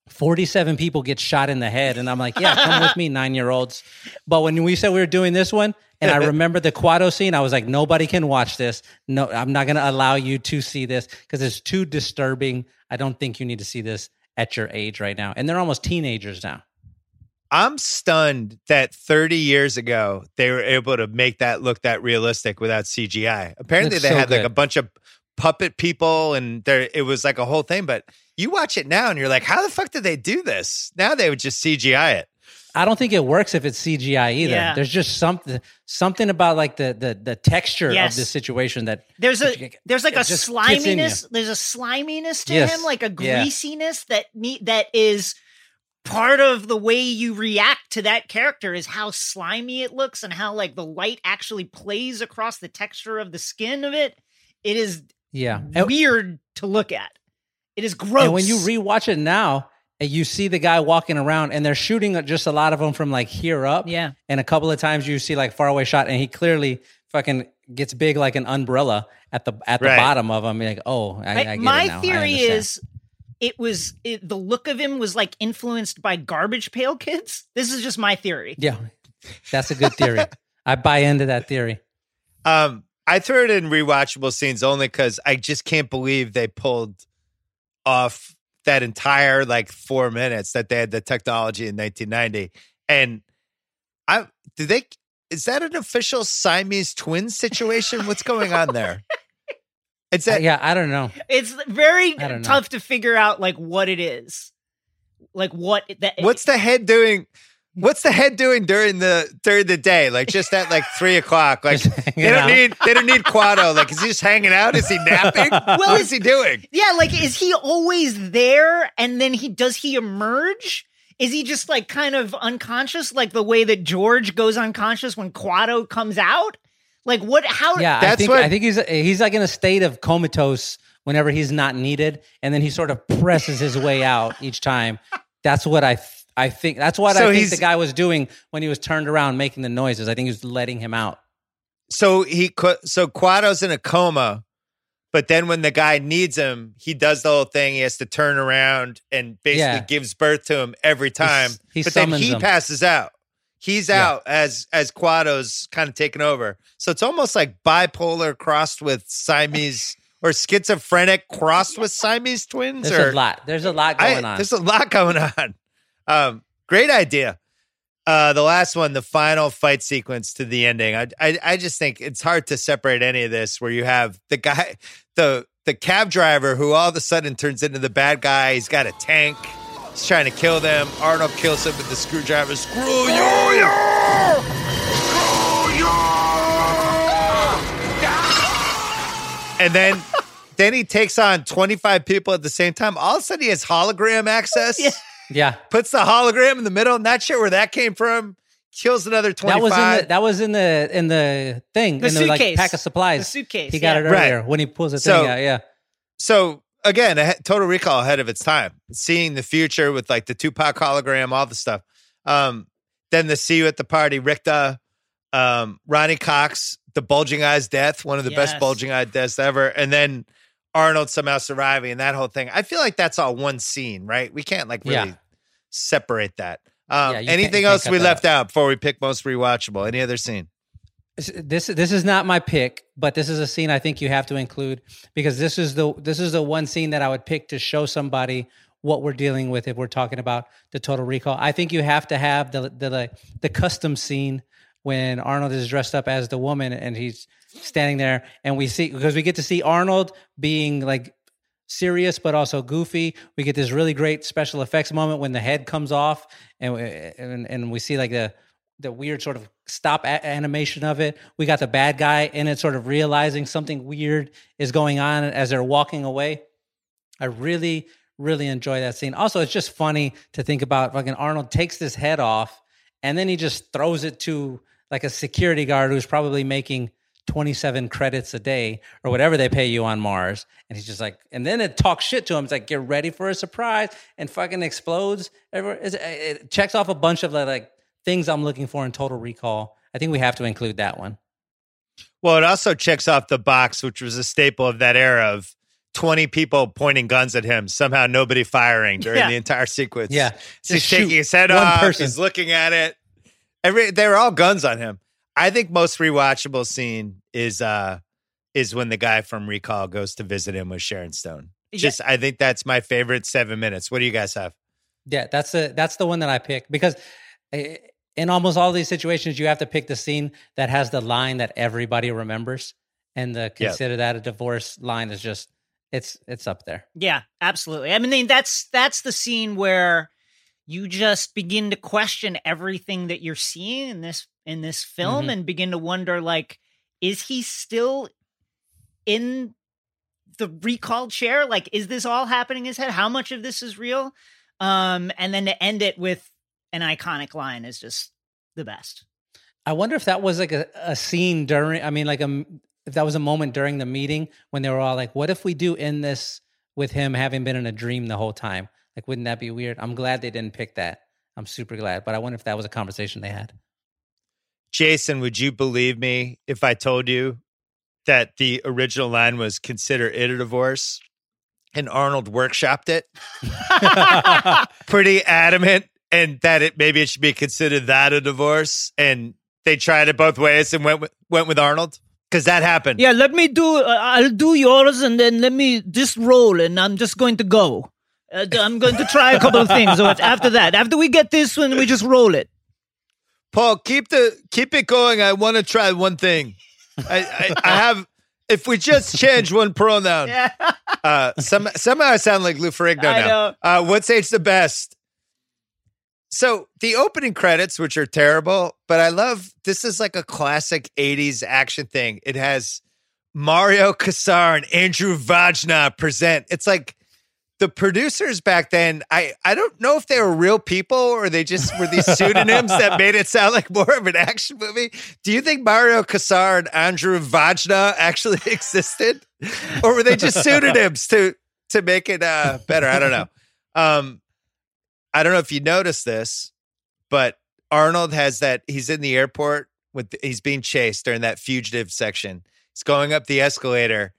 47 people get shot in the head. And I'm like, yeah, come with me, nine year olds. But when we said we were doing this one, and I remember the Kuato scene, I was like, nobody can watch this. No, I'm not going to allow you to see this because it's too disturbing. I don't think you need to see this at your age right now. And they're almost teenagers now. I'm stunned that 30 years ago they were able to make that look that realistic without CGI. Apparently they so had like a bunch of puppet people and there it was like a whole thing. But you watch it now and you're like, how the fuck did they do this? Now they would just CGI it. I don't think it works if it's CGI either. Yeah. There's just something something about like the the the texture Yes. of the situation that There's a there's like a just gets in you. sliminess. There's a sliminess to Yes. him, like a Yeah. greasiness that ne- that is part of the way you react to that character is how slimy it looks and how like the light actually plays across the texture of the skin of it. It is yeah. Weird to look at. It is gross. And when you rewatch it now, and you see the guy walking around, and they're shooting just a lot of them from like here up. Yeah. And a couple of times you see like far away shot, and he clearly fucking gets big like an umbrella at the at the Right. bottom of him. You're like, oh, I, I My- get my it now. I theory understand. is it was it, the look of him was like influenced by garbage pail kids. This is just my theory. yeah, that's a good theory. I buy into that theory. Um, I threw it in rewatchable scenes only because I just can't believe they pulled off that entire like four minutes that they had the technology in 1990. And I do they is that an official Siamese twin situation? What's going on there? It's Uh, that yeah, I don't know. It's very I don't know. tough to figure out like what it is. Like what that what's the head doing? What's the head doing during the during the day? Like just at like three o'clock. Like they don't out. need they don't need Kuato. Like is he just hanging out? Is he napping? what is he doing? Yeah, like is he always there and then he does he emerge? Is he just like kind of unconscious like the way that George goes unconscious when Kuato comes out? Like what how Yeah, I That's think what- I think he's he's like in a state of comatose whenever he's not needed, and then he sort of presses his way out each time. That's what I th- I think. That's what So I think the guy was doing when he was turned around making the noises. I think he was letting him out. So he so Kuato's in a coma, but then when the guy needs him, he does the whole thing. He has to turn around and basically Yeah. gives birth to him every time. he but then he him. passes out. He's Yeah. out as as Kuato's kind of taken over. So it's almost like bipolar crossed with Siamese or schizophrenic crossed with Siamese twins. There's or a lot. There's a lot I- going on. There's a lot going on. Um, great idea. Uh, the last one, the final fight sequence to the ending. I, I, I just think it's hard to separate any of this. Where you have the guy, the the cab driver, who all of a sudden turns into the bad guy. He's got a tank. He's trying to kill them. Arnold kills him with the screwdriver. Screw you! Screw you! and then then he takes on 25 people at the same time. All of a sudden, he has hologram access. Yeah. Yeah. Puts the hologram in the middle. Not sure where that came from. Kills another 25. That was in the that was in the in the thing The in the like suitcase. pack of supplies. The suitcase, He got yeah. it Right. earlier when he pulls the So- thing out. Yeah. so again, a Total Recall ahead of its time, seeing the future with like the Tupac hologram, all the stuff. Um, then the See You at the Party, Richter, um, Ronny Cox, the bulging eyes death, one of the best bulging eye deaths ever, and then Arnold somehow surviving and that whole thing. I feel like that's all one scene, right? We can't like really Yeah. Separate that. Um, Yeah, anything else we left out before we pick most rewatchable? Any other scene? this this is not my pick, but this is a scene I think you have to include because this is the this is the one scene that I would pick to show somebody what we're dealing with if we're talking about the total recall. I think you have to have the the like the custom scene when Arnold is dressed up as the woman and he's standing there and we see because we get to see Arnold being like serious but also goofy. We get this really great special effects moment when the head comes off and and, and we see like the the weird sort of stop a- animation of it. We got the bad guy in it sort of realizing something weird is going on as they're walking away. I really really enjoy that scene. Also, it's just funny to think about fucking Arnold takes this head off and then he just throws it to like a security guard who's probably making 27 credits a day or whatever they pay you on Mars. And he's just like, and then it talks shit to him. It's like, get ready for a surprise and fucking explodes. Everywhere. It checks off a bunch of like things I'm looking for in Total Recall. I think we have to include that one. Well, it also checks off the box, which was a staple of that era of 20 people pointing guns at him, somehow nobody firing during Yeah. the entire sequence. Yeah. So he's Just taking his head off, person. he's looking at it. Every they were all guns on him. I think most rewatchable scene is uh is when the guy from Recall goes to visit him with Sharon Stone. Yeah. Just I think that's my favorite seven minutes. What do you guys have? Yeah, that's the that's the one that I pick because eh, in almost all these situations, you have to pick the scene that has the line that everybody remembers, and the Yeah. consider that a divorce line is just it's it's up there. Yeah, absolutely. I mean, that's that's the scene where you just begin to question everything that you're seeing in this in this film Mhm. and begin to wonder like is he still in the recall chair like is this all happening in his head how much of this is real um and then to end it with an iconic line is just the best I wonder if that was like a, a scene during. I mean, like a if that was a moment during the meeting when they were all like, "What if we do end this with him having been in a dream the whole time?" Like, wouldn't that be weird? I'm glad they didn't pick that. I'm super glad, but I wonder if that was a conversation they had. Jason, would you believe me if I told you that the original line was consider it a divorce and Arnold workshopped it? Pretty adamant and that it maybe it should be considered that a divorce and they tried it both ways and went with, went with Arnold because that happened. yeah let me do uh, i'll do yours and then let me just roll and i'm just going to go uh, i'm going to try a couple of things So after that after we get this one we just roll it Paul, keep the keep it going. I want to try one thing. I, I, I have if we just change one pronoun. yeah Uh, some, somehow I sound like Lou Ferrigno now. Uh, what's age the best? So the opening credits, which are terrible, but I love this is like a classic 80s action thing. It has Mario Kassar and Andrew Vajna present. It's like the producers back then, I, I don't know if they were real people or they just were these pseudonyms that made it sound like more of an action movie. Do you think Mario Kassar and Andrew Vajna actually existed? Or were they just pseudonyms to to make it uh, better? I don't know. Um, I don't know if you noticed this, but Arnold has that. He's in the airport with. He's being chased during that fugitive section. He's going up the escalator,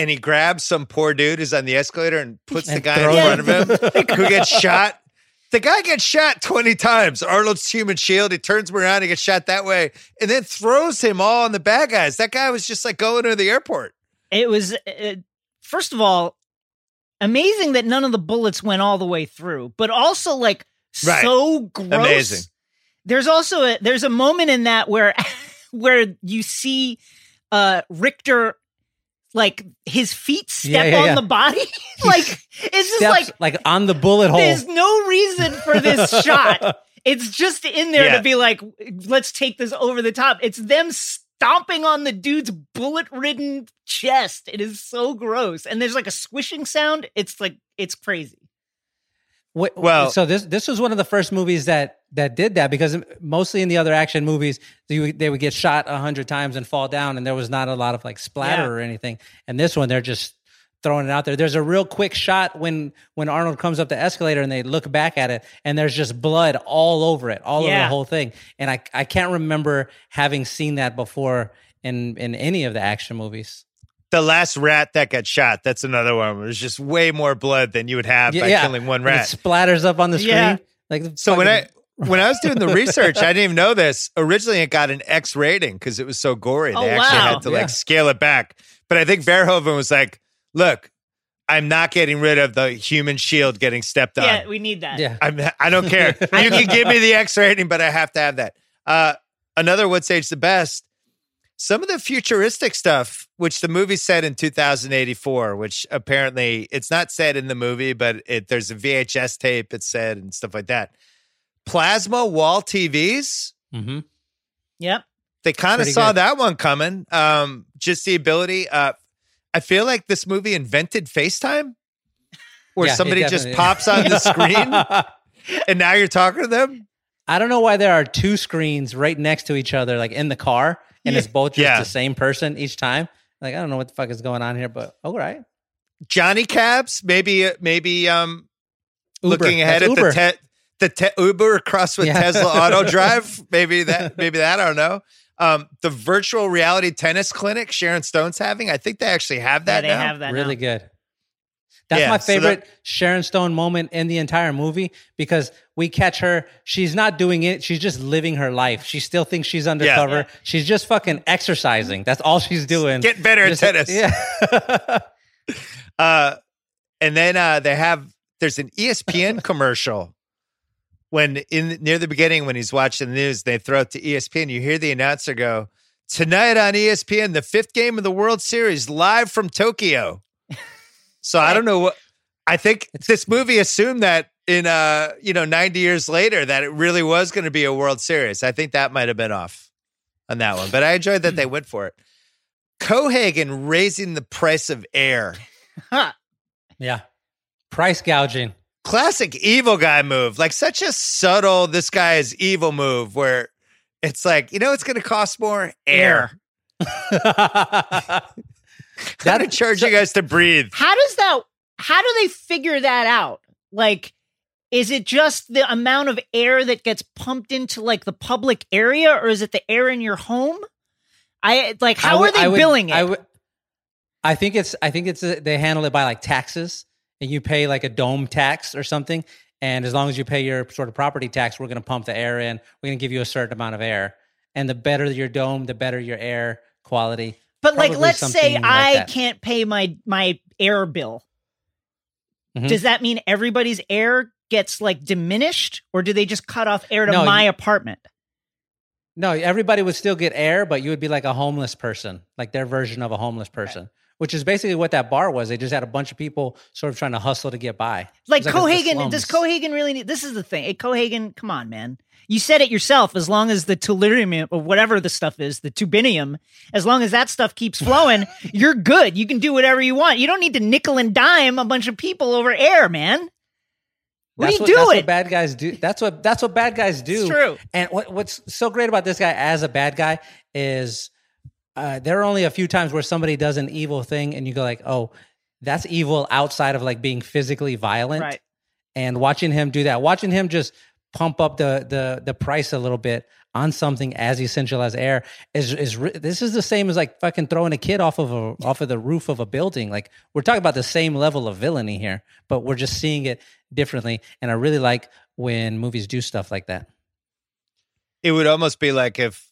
and he grabs some poor dude who's on the escalator and puts the guy in front of him. him who gets shot. The guy gets shot 20 times. Arnold's human shield. He turns him around He gets shot that way and then throws him all on the bad guys. That guy was just like going to the airport. it was uh, first of all amazing that none of the bullets went all the way through but also like Right. so gross Amazing. there's also a there's a moment in that where where you see uh richter like his feet step Yeah, yeah, on the body like it's just Steps like like on the bullet hole. there's no reason for this shot it's just in there Yeah. to be like let's take this over the top it's them stomping on the dude's bullet-ridden chest. It is so gross. And there's like a squishing sound. It's like it's crazy. Wh- Well- so this this was one of the first movies that that did that because mostly in the other action movies they would, they would get shot a hundred times and fall down and there was not a lot of like splatter Yeah. or anything. And this one they're just throwing it out there. There's a real quick shot when when Arnold comes up the escalator and they look back at it and there's just blood all over it, all over the whole thing. And I I can't remember having seen that before in in any of the action movies. The last rat that got shot, that's another one where there's just way more blood than you would have by killing one And rat. It splatters up on the screen. Yeah. Like the So when I when I was doing the research, I didn't even know this. Originally, it got an X rating because it was so gory. Oh, they actually wow. had to Yeah. like scale it back. But I think Verhoeven was like, "Look, I'm not getting rid of the human shield getting stepped on. Yeah, we need that. yeah. I'm, I don't care. You can give me the X rating, but I have to have that." Uh, another what's age the best. Some of the futuristic stuff, which the movie said in 2084, which apparently it's not said in the movie, but it, there's a VHS tape it said and stuff like that. Plasma wall TVs, Mm-hmm. Yep. they kind of saw good. that one coming. Um, just the ability. Uh, I feel like this movie invented FaceTime, where Yeah, somebody just pops on the screen and now you're talking to them. I don't know why there are two screens right next to each other, like in the car, and it's both just Yeah. the same person each time. Like I don't know what the fuck is going on here, but all right. Johnny Cabs, maybe, maybe, um, Uber. looking ahead That's at Uber. the te- the te- Uber crossed with Yeah. Tesla Auto Drive. Maybe that. Maybe that. I don't know. Um, the virtual reality tennis clinic Sharon Stone's having. I think they actually have Yeah, that. they now. have that. really now. good. That's Yeah, my so favorite that- Sharon Stone moment in the entire movie because we catch her. She's not doing it. She's just living her life. She still thinks she's undercover. Yeah. She's just fucking exercising. That's all she's doing. Get better at tennis. Yeah. Uh, and then uh, they have there's an ESPN commercial when in near the beginning when he's watching the news, they throw it to ESPN. You hear the announcer go, "Tonight on ESPN, the fifth game of the World Series live from Tokyo." So I don't know what I think. this movie assumed that in uh you know 90 years later that it really was going to be a World Series. I think that might have been off on that one, but I enjoyed that they went for it. Cohaagen raising the price of air. yeah. Price gouging. classic evil guy move. Like such a subtle, this guy is evil move where it's like, you know, it's going to cost more air. Got to charge you guys to breathe. How does that? How do they figure that out? Like, is it just the amount of air that gets pumped into like the public area, or is it the air in your home? I like. I How would- are they would- billing it? I, would- I think it's I think it's uh they handle it by like taxes, and you pay like a dome tax or something. And as long as you pay your sort of property tax, we're going to pump the air in. We're going to give you a certain amount of air, and the better your dome, the better your air quality. But like, let's say like I that. can't pay my my air bill. Mhm. Does that mean everybody's air gets like diminished, or do they just cut off air to No, my you- apartment? No, everybody would still get air, but you would be like a homeless person, like their version of a homeless person, which is basically what that bar was. They just had a bunch of people sort of trying to hustle to get by. Like like Cohaagen, does. Cohaagen really need? This is the thing. Hey, Cohaagen, come on, man. You said it yourself. As long as the tellurium or whatever the stuff is, the turbinium, as long as that stuff keeps flowing, you're good. You can do whatever you want. You don't need to nickel and dime a bunch of people over air, man. What that's are you what, That's what bad guys do. That's what that's what bad guys do. It's true. And what, what's so great about this guy as a bad guy is uh, there are only a few times where somebody does an evil thing, and you go like, "Oh, that's evil," outside of like being physically violent. Right. And watching him do that, watching him just pump up the the the price a little bit on something as essential as air is is this is the same as like fucking throwing a kid off of a off of the roof of a building. Like we're talking about the same level of villainy here, but we're just seeing it differently. And I really like when movies do stuff like that. It would almost be like if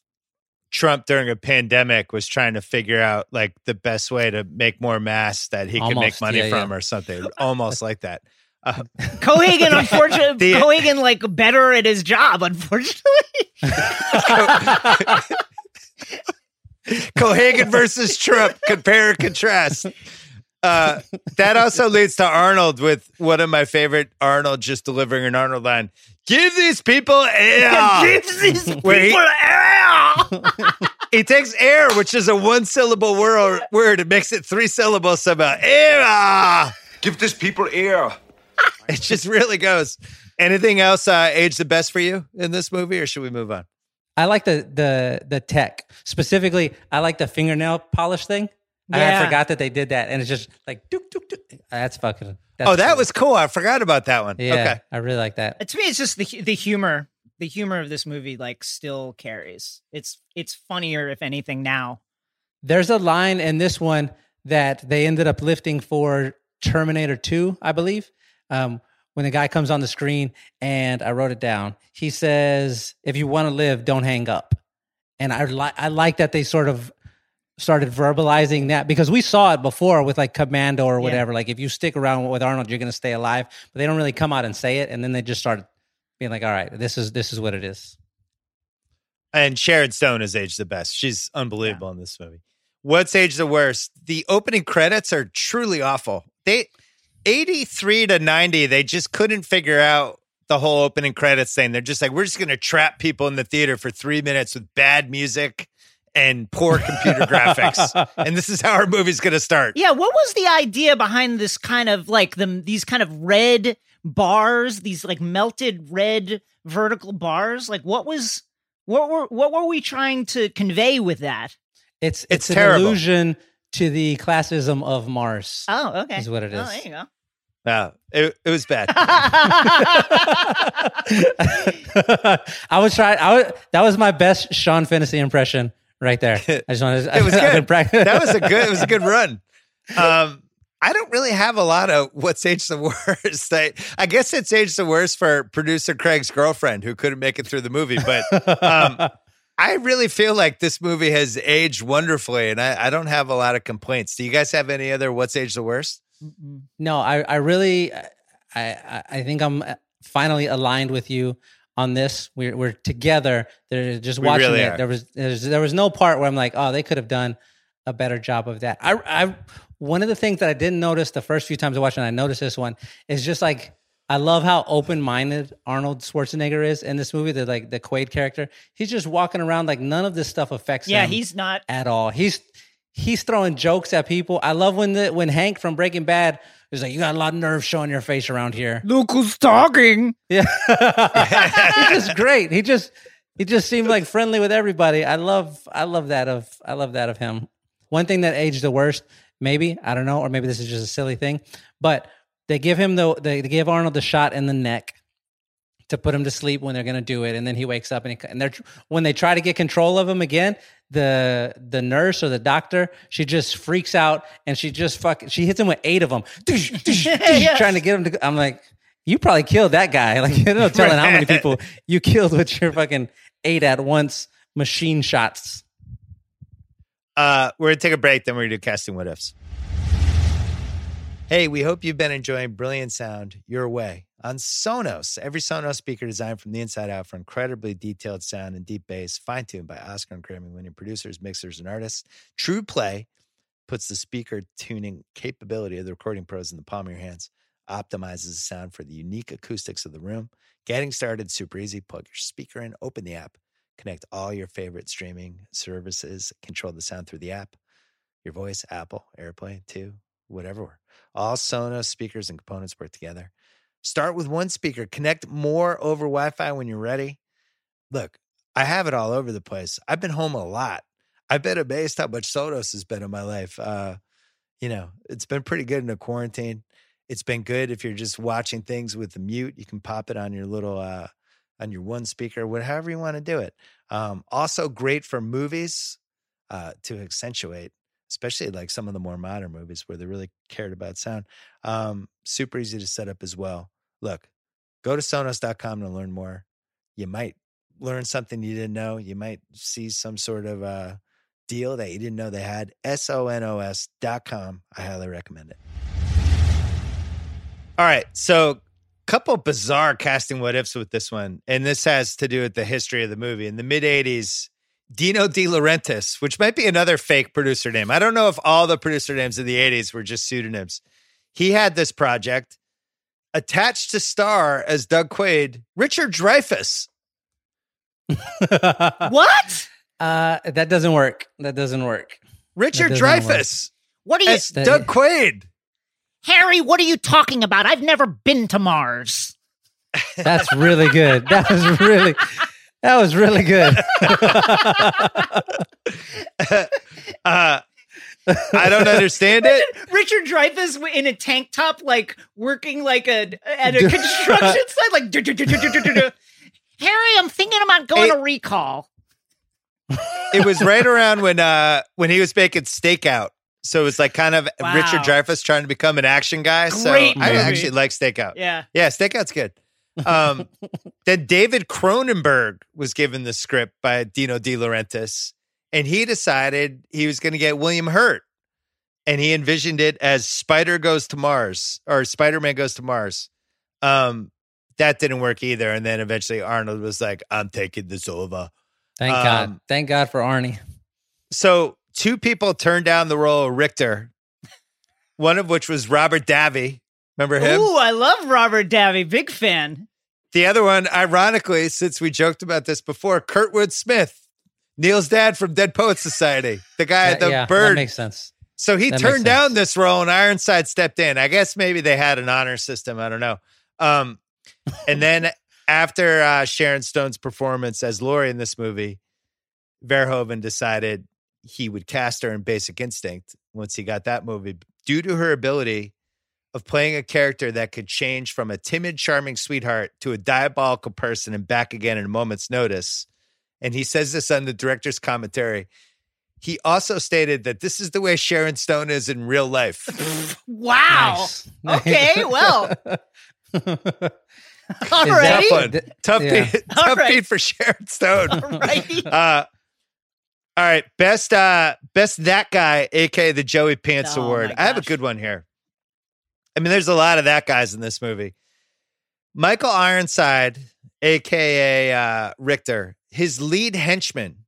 Trump during a pandemic was trying to figure out like the best way to make more masks that he could make money yeah, from yeah. or something. Almost like that. Uh, Cohaagen, unfortunately, The- Cohaagen like better at his job. Unfortunately, Cohaagen versus Trump, compare and contrast. Uh, that also leads to Arnold with one of my favorite Arnold just delivering an Arnold line. Give these people air. gives these people air. He takes air, which is a one syllable word, word and makes it three syllables somehow. Air. Give this people air. It just really goes. Anything else uh, age the best for you in this movie, or should we move on? I like the the the tech specifically. I like the fingernail polish thing. I Yeah. forgot that they did that, and it's just like dook, dook, dook. That's fucking. That's oh, that cool. was cool. I forgot about that one. Yeah, Okay. I really like that. to me, it's just the the humor. The humor of this movie like still carries. It's it's funnier if anything now. There's a line in this one that they ended up lifting for Terminator 2, I believe. Um, when the guy comes on the screen, and I wrote it down. He says, "If you want to live, don't hang up." And I like I like that they sort of started verbalizing that because we saw it before with like Commando or Yeah. whatever. Like if you stick around with Arnold, you're going to stay alive. But they don't really come out and say it, and then they just started being like, "All right, this is this is what it is." And Sharon Stone has aged the best. She's unbelievable in this movie. What's aged the worst? The opening credits are truly awful. They 83 to 90, they just couldn't figure out the whole opening credits thing. They're just like, we're just gonna trap people in the theater for three minutes with bad music and poor computer graphics. And this is how our movie's gonna start. Yeah, what was the idea behind this kind of like the these kind of red bars, these like melted red vertical bars? Like what was what were what were we trying to convey with that? It's It's it's, an terrible. allusion to the classism of Mars. Oh, okay. Is what it is. Oh, there you go. Yeah, it, it was bad. I was trying. I was, that was my best Sean Fennessey impression right there. I just wanted. To, It was I've been good. practicing. that was a good. It was a good run. Um, I don't really have a lot of what's aged the worst. I, I guess it's aged the worst for producer Craig's girlfriend who couldn't make it through the movie. But um, I really feel like this movie has aged wonderfully, and I, I don't have a lot of complaints. Do you guys have any other what's aged the worst? No, I, I really, I, I, I think I'm finally aligned with you on this. We're we're together. They're just watching really it. are. There was there was no part where I'm like, oh, they could have done a better job of that. I, I one of the things that I didn't notice the first few times I watched, and I noticed this one is just like. I love how open-minded Arnold Schwarzenegger is in this movie. The like the Quaid character, he's just walking around like none of this stuff affects yeah, him he's not at all. He's he's throwing jokes at people. I love when the when Hank from Breaking Bad is like, "You got a lot of nerve showing your face around here." Look who's talking. Yeah, he's just great. He just he just seemed like friendly with everybody. I love I love that of I love that of him. One thing that aged the worst, maybe I don't know, or maybe this is just a silly thing, but they give him the they, they give Arnold the shot in the neck to put him to sleep when they're going to do it, and then he wakes up and he, and they're when they try to get control of him again. The the nurse or the doctor, she just freaks out and she just fuck. She hits him with eight of them, trying to get him to. I'm like, you probably killed that guy. Like you know, telling how many people you killed with your fucking eight at once machine shots. Uh, we're gonna take a break, then we're gonna do casting what ifs. Hey, we hope you've been enjoying brilliant sound your way on Sonos. Every Sonos speaker designed from the inside out for incredibly detailed sound and deep bass, fine tuned by Oscar and Grammy winning producers, mixers, and artists. Trueplay puts the speaker tuning capability of the recording pros in the palm of your hands, optimizes the sound for the unique acoustics of the room. Getting started super easy. Plug your speaker in, open the app, connect all your favorite streaming services, control the sound through the app. Your voice, Apple, AirPlay, two, whatever. All Sonos speakers and components work together. Start with one speaker, connect more over Wi Fi when you're ready. Look, I have it all over the place. I've been home a lot. I've been amazed how much Sonos has been in my life. Uh, you know, it's been pretty good in the quarantine. It's been good if you're just watching things with the mute. You can pop it on your little uh on your one speaker, whatever you want to do it. Um, also great for movies uh, to accentuate, especially like some of the more modern movies where they really cared about sound. Um, super easy to set up as well. Look, go to sonos.com to learn more. You might learn something you didn't know. You might see some sort of uh, deal that you didn't know they had. S-O-N-O-S.com. I highly recommend it. All right. So couple bizarre casting what ifs with this one. And this has to do with the history of the movie. In the mid 80s, Dino De Laurentiis, which might be another fake producer name. I don't know if all the producer names of the 80s were just pseudonyms. He had this project attached to star as Doug Quaid, Richard Dreyfuss. what? Uh, that doesn't work. That doesn't work. Richard doesn't. Dreyfuss What are you, as That- Doug Quaid. Harry? What are you talking about? I've never been to Mars. That's really good. That was really, that was really good. Uh, I don't understand it. Richard Dreyfuss in a tank top, like working like a at a construction site, like. Harry, I'm thinking about going Hey. to recall. It was right around when uh when he was making Stakeout. So it's like kind of Wow. Richard Dreyfuss trying to become an action guy. so Great I actually like Stakeout. Yeah. Yeah, Stakeout's good. Um, then David Cronenberg was given the script by Dino De Laurentiis, and he decided he was going to get William Hurt, and he envisioned it as Spider Goes to Mars or Spider Man Goes to Mars. Um, that didn't work either, and then eventually Arnold was like, "I'm taking this over." Thank God. Um, Thank God for Arnie. So two people turned down the role of Richter, one of which was Robert Davi. Remember him? Ooh, I love Robert Davi. Big fan. The other one, ironically, since we joked about this before, Kurtwood Smith, Neil's dad from Dead Poets Society, the guy at the yeah, that bird. makes sense. so he that turned down this role, and Ironside stepped in. I guess maybe they had an honor system. I don't know. Um, and then after uh, Sharon Stone's performance as Lori in this movie, Verhoeven decided he would cast her in Basic Instinct once he got that movie due to her ability of playing a character that could change from a timid, charming sweetheart to a diabolical person and back again in a moment's notice. And he says this on the director's commentary. He also stated that this is the way Sharon Stone is in real life. Wow. Nice. Okay, well, Is all that right. fun. Th- Tough yeah. beat, tough right. beat for Sharon Stone. All righty. Uh, all right, best uh best that guy, aka the Joey Pants Oh, Award. I have a good one here. I mean, there's a lot of that guys in this movie. Michael Ironside, aka uh, Richter, his lead henchman,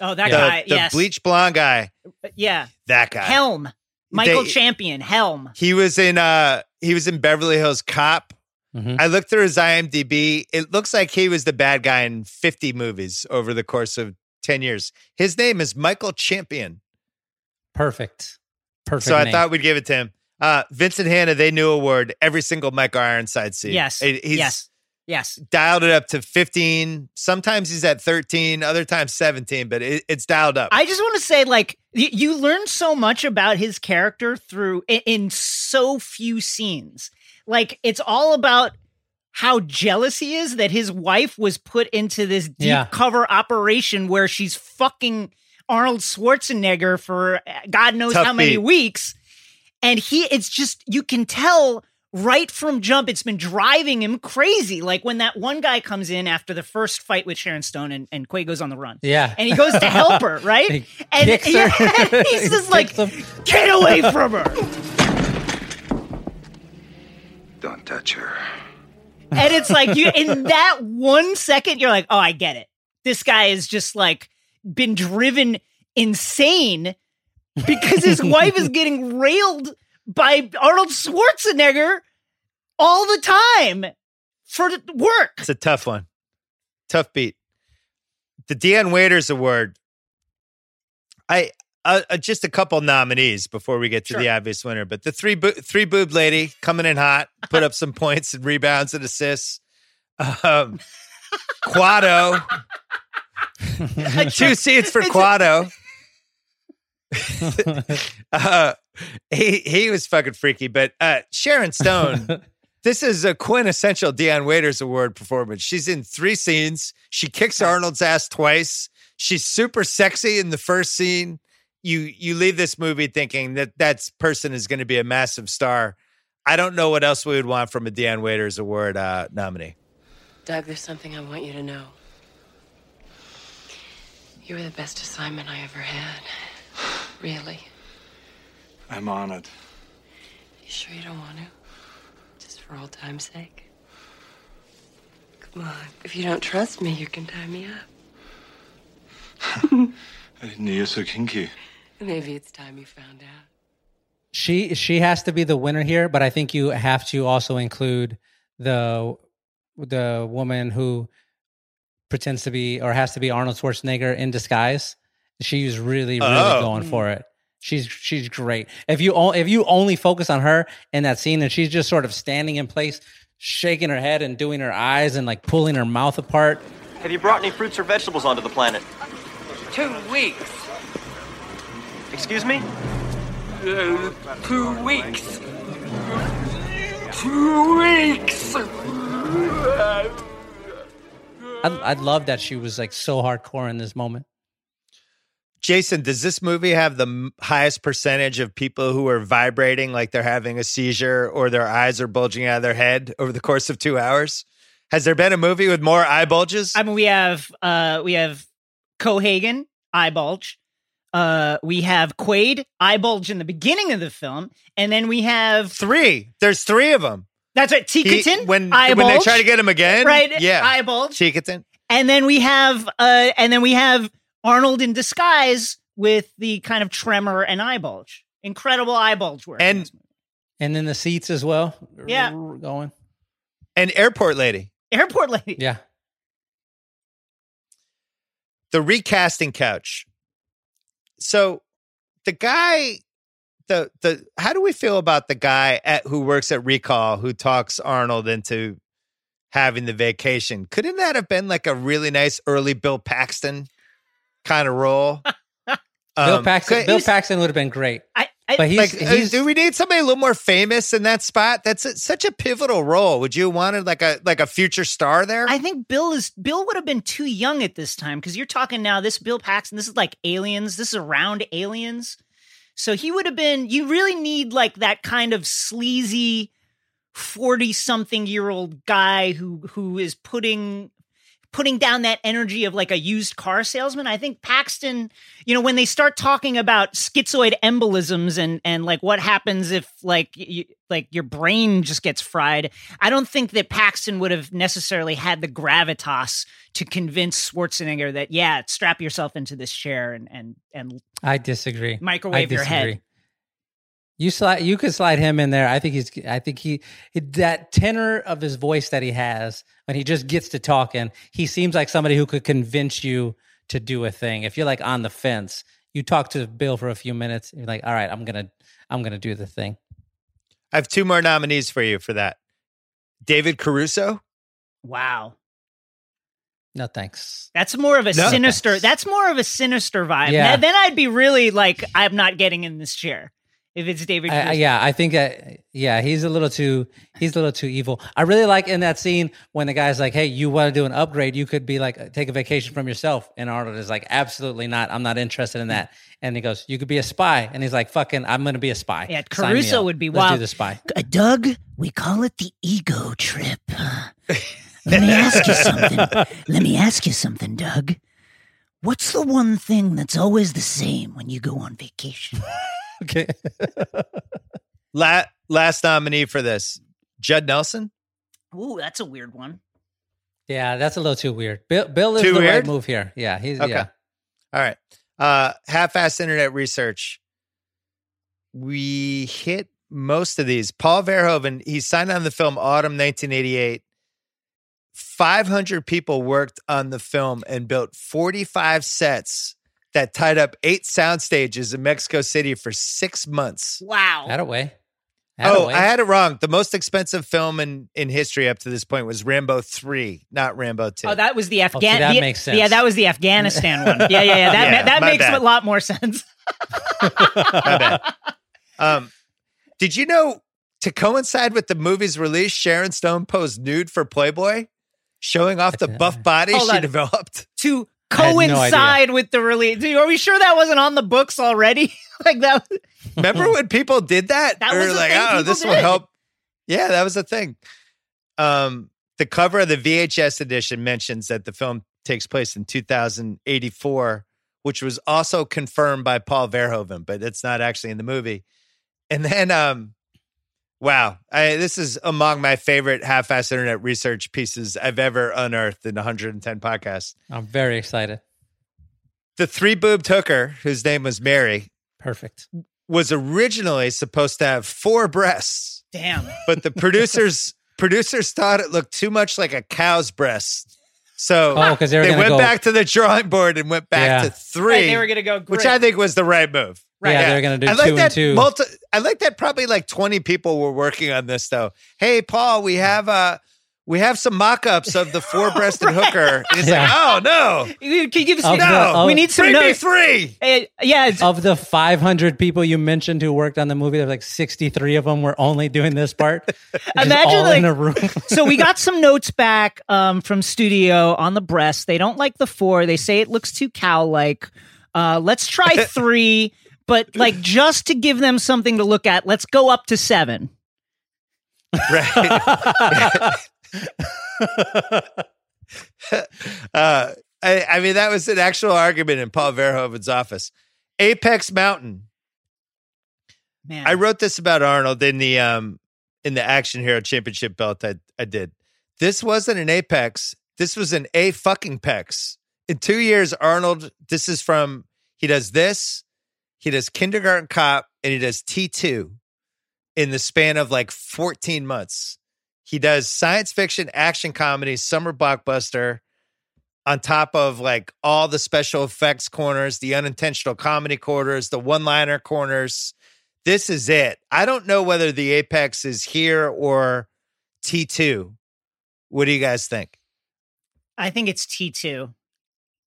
Oh, that the, guy. the yes. bleach blonde guy, Yeah. that guy. Helm. Michael They- Champion. Helm. He was in uh he was in Beverly Hills Cop. Mhm. I looked through his IMDb. It looks like he was the bad guy in 50 movies over the course of 10 years. His name is Michael Champion. Perfect. Perfect. so I thought we'd give it to him. Uh, Vincent Hanna, they knew a word every single Michael Ironside scene. Yes. He's yes. Yes. dialed it up to 15. Sometimes he's at 13, other times 17, but it, it's dialed up. I just want to say, like, y- you learn so much about his character through in, in so few scenes. Like, it's all about how jealous he is that his wife was put into this deep Yeah. cover operation where she's fucking Arnold Schwarzenegger for uh, God knows Tough how many beat. weeks. And he, it's just, you can tell right from jump, it's been driving him crazy. Like when that one guy comes in after the first fight with Sharon Stone and, and Quay goes on the run Yeah. and he goes to help her, right? He and kicks her. yeah, he's He just like, him. get away from her. Don't touch her. And it's like you in that one second, you're like, oh, I get it. This guy is just like been driven insane because his wife is getting railed by Arnold Schwarzenegger all the time for work. It's a tough one. Tough beat. The Dion Waiters Award. I uh, uh, just a couple nominees before we get to the obvious winner, but the three bo- three boob lady coming in hot, put up some points and rebounds and assists. Um, Kuato, two seats for Kuato. uh, he he was fucking freaky, but uh, Sharon Stone. This is a quintessential Dion Waiters Award performance. She's in three scenes. She kicks Arnold's ass twice. She's super sexy in the first scene. You you leave this movie thinking that that person is going to be a massive star. I don't know what else we would want from a Dion Waiters Award uh, nominee. Doug, there's something I want you to know. You were the best assignment I ever had. Really. I'm honored. You sure you don't want to? Just for old time's sake? Come on. If you don't trust me, you can tie me up. I didn't know you're so kinky. Maybe it's time you found out. she she has to be the winner here, but I think you have to also include the the woman who pretends to be or has to be Arnold Schwarzenegger in disguise. She's really, really Oh. going for hmm. it. She's she's great. If you o- if you only focus on her in that scene, and she's just sort of standing in place, shaking her head and doing her eyes and like pulling her mouth apart. Have you brought any fruits or vegetables onto the planet? Two weeks. Excuse me? Uh, two weeks. Two weeks. I I love that she was like so hardcore in this moment. Jason, does this movie have the highest percentage of people who are vibrating like they're having a seizure or their eyes are bulging out of their head over the course of two hours? Has there been a movie with more eye bulges? I mean, we have uh we have Cohaagen eye bulge. Uh, we have Quaid eye bulge in the beginning of the film, and then we have three. There's three of them. That's right. Ticotin when eye when they try to get him again, right? Yeah, eye bulge. Ticotin. And then we have uh and then we have Arnold in disguise with the kind of tremor and eye bulge. Incredible eye bulge work. And And then the seats as well. Yeah. going. And airport lady. Airport lady. Yeah. the recasting couch. So the guy, the the how do we feel about the guy at who works at Recall who talks Arnold into having the vacation? Couldn't that have been like a really nice early Bill Paxton kind of role? Bill Um, Paxton. Bill Paxton would have been great. I, I but he's like, uh, he's do we need somebody a little more famous in that spot? That's a, such a pivotal role. Would you have wanted like a like a future star there? I think Bill is Bill would have been too young at this time because you're talking now. This Bill Paxton, this is like Aliens. This is around Aliens, so he would have been. You really need like that kind of sleazy forty something year old guy who who is putting putting down that energy of like a used car salesman. I think Paxton, you know, when they start talking about schizoid embolisms and and like what happens if like you, like your brain just gets fried, I don't think that Paxton would have necessarily had the gravitas to convince Schwarzenegger that yeah, strap yourself into this chair and and and I disagree. Microwave I your head. Disagree. You slide. You could slide him in there. I think he's. I think he that tenor of his voice that he has when he just gets to talking. He seems like somebody who could convince you to do a thing. If you're like on the fence, you talk to Bill for a few minutes. You're like, all right, I'm gonna, I'm gonna do the thing. I have two more nominees for you for that. David Caruso. wow. No thanks. That's more of a No. sinister. That's more of a sinister vibe. Yeah. Then- Then I'd be really like, I'm not getting in this chair if it's David. I, I- yeah, I think that yeah, he's a little too he's a little too evil. I really like in that scene when the guy's like, "Hey, you want to do an upgrade? You could be like take a vacation from yourself." And Arnold is like, "Absolutely not. I'm not interested in that." And he goes, "You could be a spy." And he's like, "Fucking, I'm going to be a spy." Yeah, Sign me Caruso would be wild. Let's do the spy. Uh, Doug, we call it the ego trip. Let me ask you something. Let me ask you something, Doug. What's the one thing that's always the same when you go on vacation? Okay. La- last nominee for this, Judd Nelson. Ooh, that's a weird one. yeah, that's a little too weird. Bill, Bill is Too the weird? right move here. Yeah, he's Okay. yeah. All right. Uh, half-ass internet research. We hit most of these. Paul Verhoeven, he signed on the film Autumn 1988. 500 people worked on the film and built 45 sets that tied up eight sound stages in Mexico City for six months. Wow. That away. Oh, I had it wrong. The most expensive film in, in history up to this point was Rambo 3, not Rambo 2. Oh, that was the see, Afghan. that the- makes sense. Yeah, that was the Afghanistan one. Yeah, yeah, yeah. That Yeah, ma- that makes bad. a lot more sense. My bad. Um, did you know to coincide with the movie's release, Sharon Stone posed nude for Playboy, showing off the buff body Hold she on. developed? to Had no coincide with the release. Are we sure that wasn't on the books already? like that. Remember when people did that? That was like, thing oh, this will did. help. Yeah, that was a thing. Um, the cover of the VHS edition mentions that the film takes place in 2084, which was also confirmed by Paul Verhoeven, but it's not actually in the movie. And then, um, wow, I, this is among my favorite half-ass internet research pieces I've ever unearthed in 110 podcasts. I'm very excited. The three-boobed hooker, whose name was Mary, Perfect. was originally supposed to have four breasts. Damn. but the producers producers thought it looked too much like a cow's breast. So Oh, 'cause they were gonna went go- back to the drawing board and went back Yeah. to three. Right, they were gonna go which. I think was the right move. Right. Yeah, they're gonna do I like two and that two. Multi- I like that probably like 20 people were working on this though. Hey, Paul, we have uh we have some mock-ups of the four-breasted hooker. And he's Yeah. like, oh no. You- Can you give us Of no? the- of- we need some notes. three. Eh, yeah, Of the 500 people you mentioned who worked on the movie, there's like 63 of them were only doing this part. Imagine, all like- in a room. so we got some notes back um, from studio on the breast. They don't like the four. They say it looks too cow-like. Uh, let's try three, but like just to give them something to look at, let's go up to seven. Right. uh, I, I mean, that was an actual argument in Paul Verhoeven's office. Apex Mountain. Man, I wrote this about Arnold in the um in the Action Hero Championship belt I I did. This wasn't an Apex. This was an A fucking Pex. In two years, Arnold. This is from he does this, he does Kindergarten Cop, and he does T two in the span of like fourteen months. He does science fiction, action comedy, summer blockbuster, on top of like all the special effects corners, the unintentional comedy corners, the one liner corners. This is it. I don't know whether the apex is here or T2. What do you guys think? I think it's T two.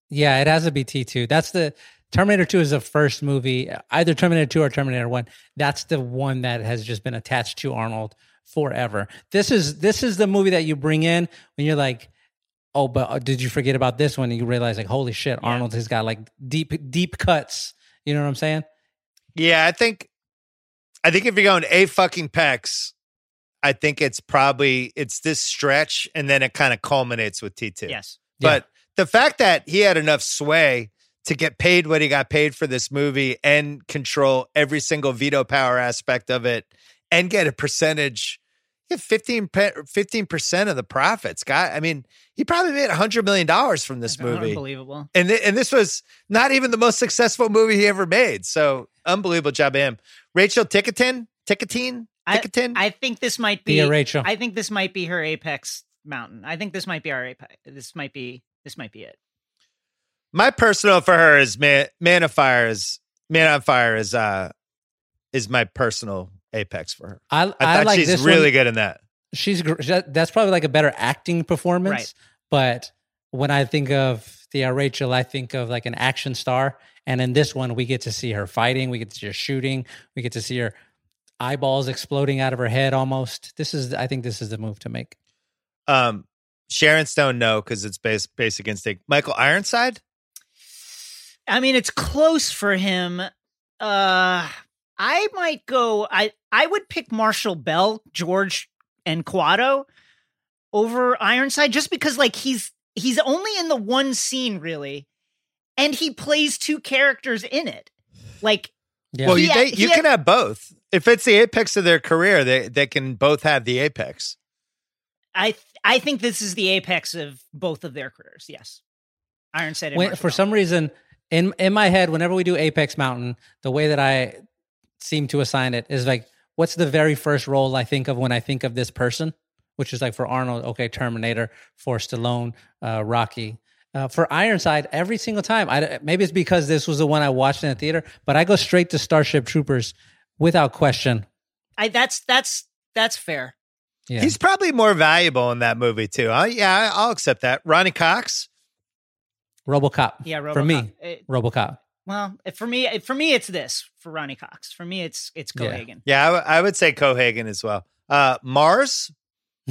Yeah, it has to be T2. That's the Terminator 2 is the first movie, either Terminator 2 or Terminator 1. That's the one that has just been attached to Arnold forever. This is this is the movie that you bring in when you're like, "Oh, but uh, did you forget about this one?" And you realize like, "Holy shit, Arnold has got like deep deep cuts." You know what I'm saying? Yeah, I think I think if you're going A fucking pecs, I think it's probably it's this stretch and then it kind of culminates with T2. Yes. But the fact that he had enough sway to get paid what he got paid for this movie and control every single veto power aspect of it and get a percentage, yeah, 15 percent of the profits. Guy, I mean, he probably made a hundred million dollars from this movie. Unbelievable. And th- and this was not even the most successful movie he ever made. So unbelievable job, him. Rachel Ticotin, Ticotin, I, Ticotin. I think this might be Thea Rachel. I think this might be her apex mountain. I think this might be our apex. This might be this might be it. My personal for her is man, man of fire is man on fire is uh is my personal apex for her. I I I, thought like she's this really one. good in that. She's gr- that's probably like a better acting performance. Right. But when I think of Thea Rachel, I think of like an action star. And in this one, we get to see her fighting. We get to see her shooting. We get to see her eyeballs exploding out of her head almost. This is, I think, this is the move to make. Um, Sharon Stone, no, because it's based based against Dick. Michael Ironside. I mean, it's close for him. Uh I might go. I I would pick Marshall Bell, George, and Kuato over Ironside, just because like he's he's only in the one scene really, and he plays two characters in it. Like Yeah. Well, He you, had- they, he you had- can have both. If it's the apex of their career, they they can both have the apex. I th- I think this is the apex of both of their careers. Yes, Ironside. And When, for Bell. some reason, in in my head, whenever we do Apex Mountain, the way that I seem to assign it is like, what's the very first role I think of when I think of this person? Which is like for Arnold, okay, Terminator. For Stallone, uh, Rocky. Uh, for Ironside, every single time, I maybe it's because this was the one I watched in the theater, but I go straight to Starship Troopers without question. I that's that's that's fair. Yeah. He's probably more valuable in that movie too. Uh, yeah, I'll accept that. Ronny Cox. RoboCop. Yeah, RoboCop. For me, RoboCop. It- RoboCop. Well, for me, for me, it's this for Ronny Cox. For me, it's it's Yeah. Cohaagen. Yeah, I, w- I would say Cohaagen as well. Uh, Mars.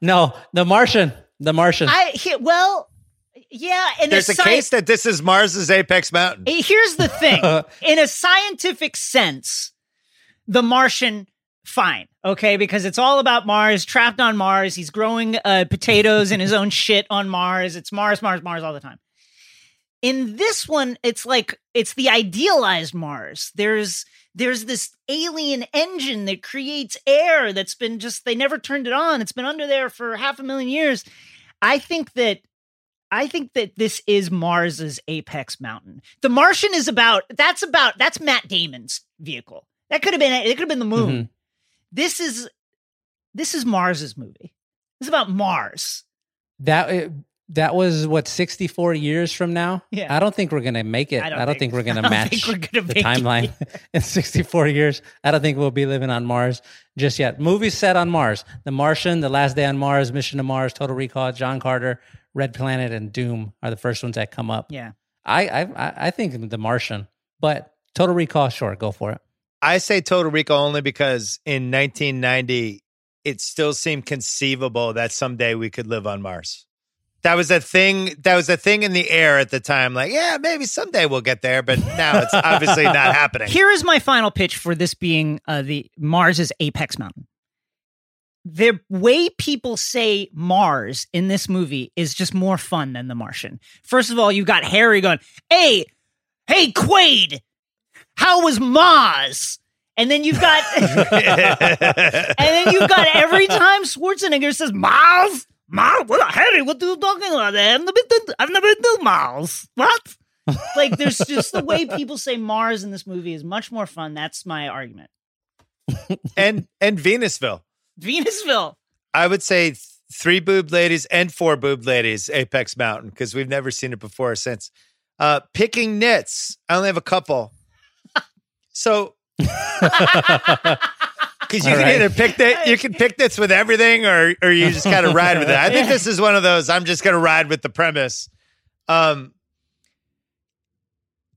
no, The Martian. The Martian. I he, well, yeah, and There's a case that this is Mars's apex mountain. Here's the thing: in a scientific sense, the Martian, fine, okay, because it's all about Mars, trapped on Mars. He's growing uh, potatoes and his own shit on Mars. It's Mars, Mars, Mars all the time. In this one, it's like it's the idealized Mars. There's there's this alien engine that creates air that's been just they never turned it on. It's been under there for half a million years. I think that I think that this is Mars's apex mountain. The Martian is about that's about that's Matt Damon's vehicle. That could have been it could have been the moon. Mhm. This is this is Mars's movie. This is about Mars. that uh, that was what 64 years from now. Yeah. I don't think we're gonna make it. I I don't don't, think- think, we're gonna don't match we're gonna the timeline in 64 years. I don't think we'll be living on Mars just yet. Movies set on Mars: The Martian, The Last Day on Mars, Mission to Mars, Total Recall, John Carter, Red Planet, and Doom are the first ones that come up. Yeah. I I I- I think The Martian, but Total Recall, sure, go for it. I say Total Recall only because in 1990, it still seemed conceivable that someday we could live on Mars. That was a thing. That was a thing in the air at the time. Like, yeah, maybe someday we'll get there, but now it's obviously not happening. Here is my final pitch for this being uh, the Mars's apex mountain. The way people say Mars in this movie is just more fun than The Martian. First of all, you've got Harry going, "Hey, hey, Quaid, how was Mars?" And then you've got, and then you've got every time Schwarzenegger says Mars, Mars, what Harry, what are you talking about? I've never been, to, I've never been. What? like there's just the way people say Mars in this movie is much more fun. That's my argument. and and Venusville. Venusville. I would say th- three boob ladies and four boob ladies, Apex Mountain, because we've never seen it before since. Uh, picking nits. I only have a couple. So, because you All can right. either pick that, you can pick this with everything, or or you just kind of ride with it. I think this is one of those. I'm just going to ride with the premise. Um,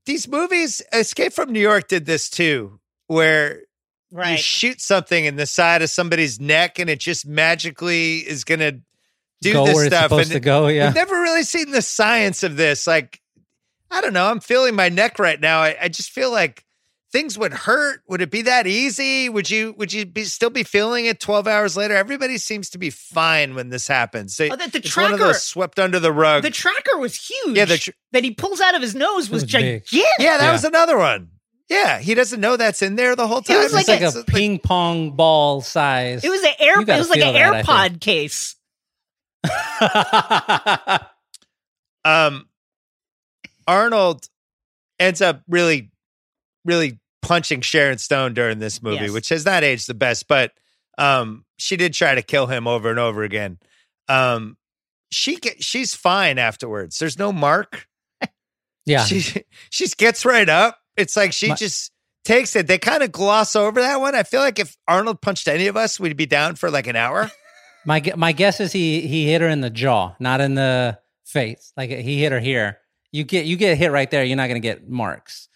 these movies, Escape from New York did this too, where you shoot something in the side of somebody's neck and it just magically is going to do Go this stuff. and to go, yeah. We've never really seen the science of this. Like, I don't know. I'm feeling my neck right now. I, I just feel like things would hurt. Would it be that easy? Would you would you be still be feeling it 12 hours later? Everybody seems to be fine when this happens. They, Oh, the- the it's one of tracker- those swept under the rug. The tracker was huge. Yeah, the tr- that he pulls out of his nose was, was big. gigantic. yeah, that Yeah. was another one. Yeah, he doesn't know that's in there the whole time. It was like It's like It's a ping pong ball size. It was an air. It was like an feel that, AirPod case. um Arnold ends up really really punching Sharon Stone during this movie, Yes. which has not aged the best, but um she did try to kill him over and over again. Um she get, she's fine afterwards. There's no mark. yeah. She she gets right up. It's like she My- just takes it. They kind of gloss over that one. I feel like if Arnold punched any of us, we'd be down for like an hour. My my guess is he he hit her in the jaw, not in the face. Like he hit her here. You get you get hit right there. You're not going to get marks.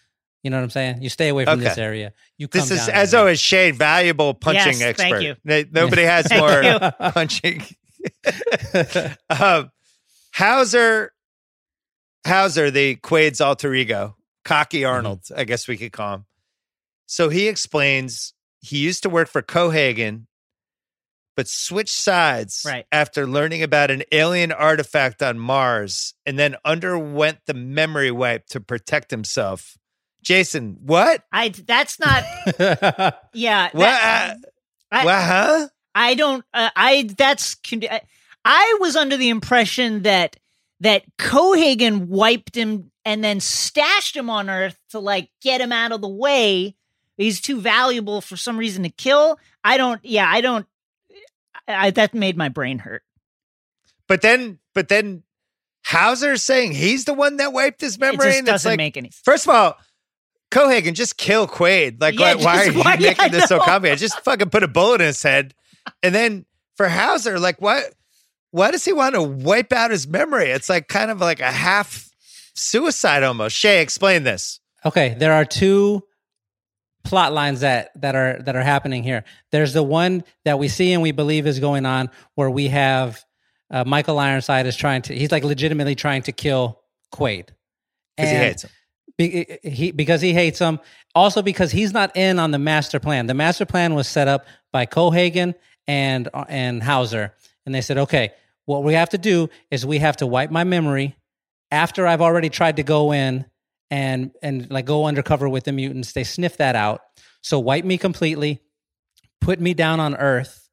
You know what I'm saying? You stay away from this area. You come This is, down as here. always, Shea, valuable punching Yes, expert. thank you. No- Nobody has more punching. um, Hauser, Hauser, the Quaid's alter ego, cocky Arnold, I guess we could call him. So he explains he used to work for Cohaagen, but switched sides Right. after learning about an alien artifact on Mars and then underwent the memory wipe to protect himself. Jason, what? I. That's not. Yeah. What? that- I- what? Huh? I don't. Uh, I. That's. I- I was under the impression that that Cohaagen wiped him and then stashed him on Earth to like get him out of the way. He's too valuable for some reason to kill. I don't. Yeah, I don't. I, that made my brain hurt. But then, but then, Hauser saying he's the one that wiped his It memory. it's doesn't like, make any sense. First of all, Cohaagen, just kill Quaid. Like, Yeah, why, why are you why- making I this so know. complicated? Just fucking put a bullet in his head. And then for Hauser, like, what? Why does he want to wipe out his memory? It's like kind of like a half suicide almost. Shea, explain this. Okay, there are two plot lines that that are that are happening here. There's the one that we see and we believe is going on where we have uh, Michael Ironside is trying to he's like legitimately trying to kill Quaid. Because he hates him. He because he hates him. Also because he's not in on the master plan. The master plan was set up by Cohaagen and uh, and Hauser, and they said, okay, what we have to do is we have to wipe my memory after I've already tried to go in and and like go undercover with the mutants. They sniff that out, so wipe me completely, put me down on Earth.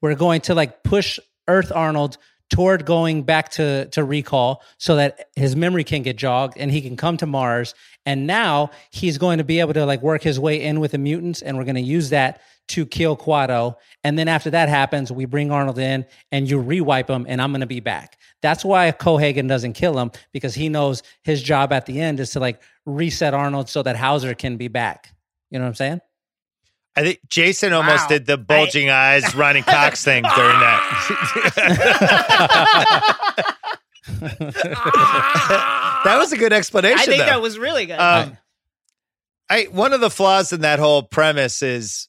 We're going to like push Earth Arnold toward going back to to recall so that his memory can get jogged and he can come to Mars. And now he's going to be able to like work his way in with the mutants, and we're going to use that to kill Kuato. And then after that happens, we bring Arnold in and you rewipe him, and I'm going to be back. That's why Cohaagen doesn't kill him because he knows his job at the end is to like reset Arnold so that Hauser can be back. You know what I'm saying? I think Jason almost Wow. did the bulging eyes, Ronny Cox thing during that. that was a good explanation. I think though. that was really good. Um, I one of the flaws in that whole premise is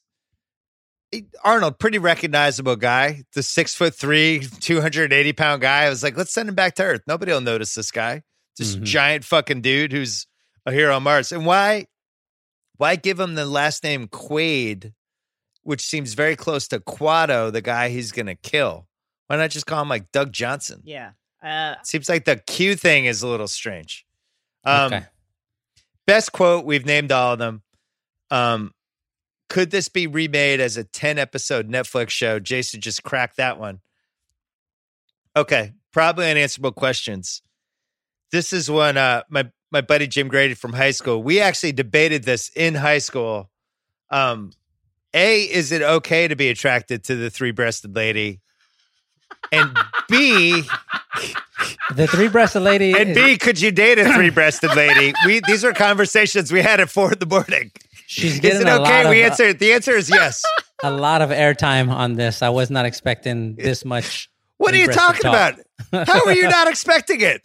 Arnold, pretty recognizable guy, the six foot three, two hundred eighty pound guy. I was like, let's send him back to Earth. Nobody will notice this guy, this Mhm. giant fucking dude who's a hero on Mars. And why, why give him the last name Quaid, which seems very close to Kuato, the guy he's gonna kill? Why not just call him like Doug Johnson? yeah. Uh, Seems like the Q thing is a little strange. Um, Okay. Best quote, we've named all of them. Um, could this be remade as a 10 episode Netflix show? Jason just cracked that one. Okay, probably unanswerable questions. This is one uh, my my buddy Jim Grady from high school. We actually debated this in high school. Um, a, is it okay to be attracted to the three breasted lady? And B, The three breasted lady. and B, could you date a three breasted lady? We these are conversations we had at four in the morning. she's getting Is it okay? We of, answered. The answer is yes. a lot of airtime on this. I was not expecting this much. What are you talking about? How are you not expecting it?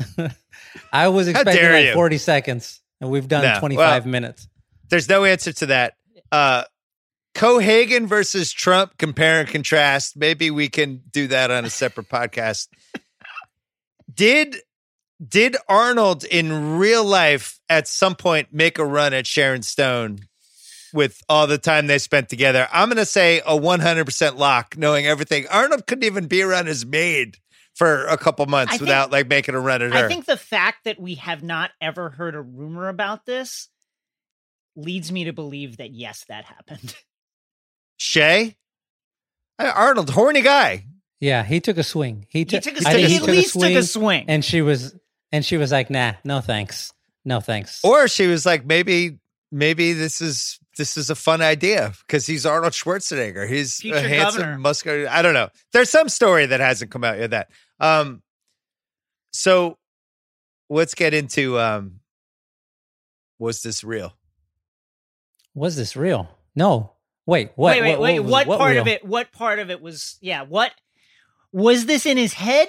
I was expecting like you. 40 seconds, and we've done No. 25 Well- minutes. There's no answer to that. Uh Cohaagen versus Trump, compare and contrast. Maybe we can do that on a separate podcast. Did did Arnold in real life at some point make a run at Sharon Stone with all the time they spent together? I'm going to say a 100% lock, knowing everything. Arnold couldn't even be around his maid for a couple months I think- without like making a run at her. I think the fact that we have not ever heard a rumor about this leads me to believe that yes, that happened. Shea, Arnold, horny guy. Yeah, he took a swing. He, He took. took a I swing. think He at least took a swing. and she was, and she was like, "Nah, no thanks, no thanks." Or she was like, maybe, maybe this is this is a fun idea because he's Arnold Schwarzenegger. He's Future a handsome, governor. muscular. I don't know. There's some story that hasn't come out yet. That. Um. So, let's get into. Um. Was this real? was this real? No. Wait, what? wait, wait, wait. was- What, part real? of it? What part of it was? Yeah. What was this in his head,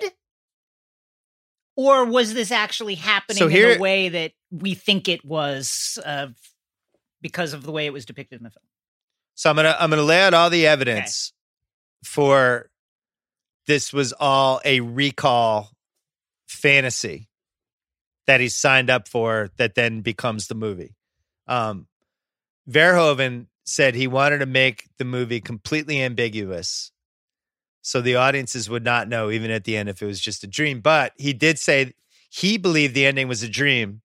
or was this actually happening So in here- the way that we think it was, uh, because of the way it was depicted in the film? So I'm gonna I'm gonna lay out all the evidence for this was all a recall fantasy that he signed up for that then becomes the movie. Um, Verhoeven said he wanted to make the movie completely ambiguous so the audiences would not know even at the end if it was just a dream. But he did say he believed the ending was a dream,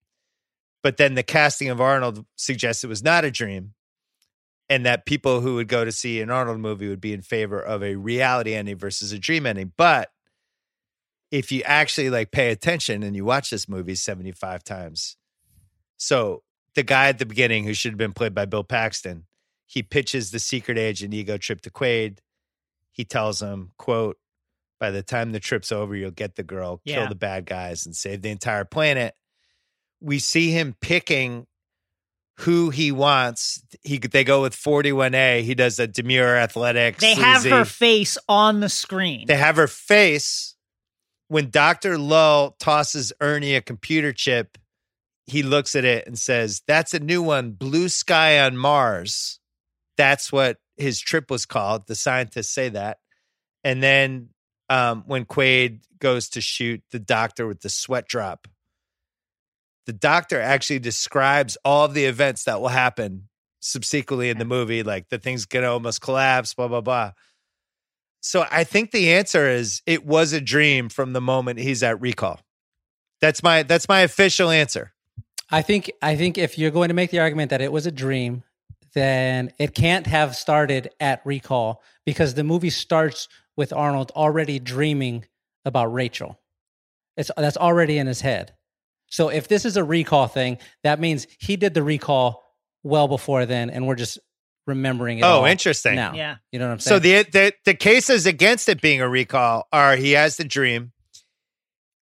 but then the casting of Arnold suggests it was not a dream and that people who would go to see an Arnold movie would be in favor of a reality ending versus a dream ending. But if you actually like pay attention and you watch this movie 75 times, so the guy at the beginning who should have been played by Bill Paxton, he pitches the secret agent ego trip to Quaid. He tells him, quote, by the time the trip's over, you'll get the girl, kill Yeah. the bad guys, and save the entire planet. We see him picking who he wants. He they go with 41A. He does a demure athletic. They have sleazy- her face on the screen. They have her face. When Dr. Lull tosses Ernie a computer chip, he looks at it and says, That's a new one, Blue Sky on Mars. That's what his trip was called. The scientists say that. And then um, when Quaid goes to shoot the doctor with the sweat drop, the doctor actually describes all of the events that will happen subsequently in the movie, like the thing's gonna almost collapse, blah, blah, blah. So I think the answer is it was a dream from the moment he's at recall. That's my that's my official answer. I think I think if you're going to make the argument that it was a dream, then it can't have started at recall because the movie starts with Arnold already dreaming about Rachel. It's that's already in his head. So if this is a recall thing, that means he did the recall well before then, and we're just remembering it. Oh, all interesting. Now, Yeah. you know what I'm saying. So the, the the cases against it being a recall are he has the dream.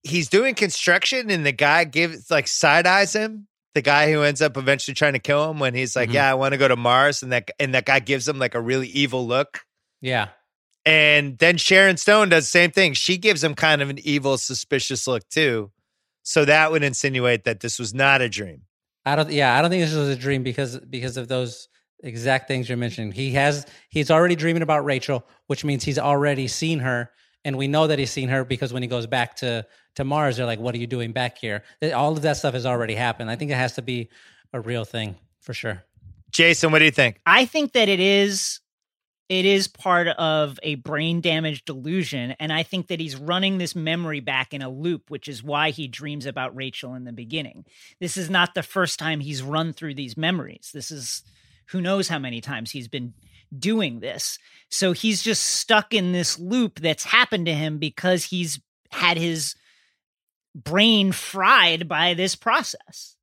He's doing construction and the guy gives like side eyes him. The guy who ends up eventually trying to kill him when he's like, Mhm. "Yeah, I want to go to Mars," and that and that guy gives him like a really evil look. yeah, And then Sharon Stone does the same thing. She gives him kind of an evil, suspicious look too. So that would insinuate that this was not a dream. I don't. Yeah, I don't think this was a dream because because of those exact things you're mentioning. He has he's already dreaming about Rachel, which means he's already seen her, and we know that he's seen her because when he goes back to to Mars, they're like, "What are you doing back here?" All of that stuff has already happened. I think it has to be a real thing for sure. Jason, what do you think? I think that it is it is part of a brain damage delusion and I think that he's running this memory back in a loop which is why he dreams about Rachel in the beginning. This is not the first time he's run through these memories. This is who knows how many times he's been doing this. So he's just stuck in this loop that's happened to him because he's had his brain fried by this process.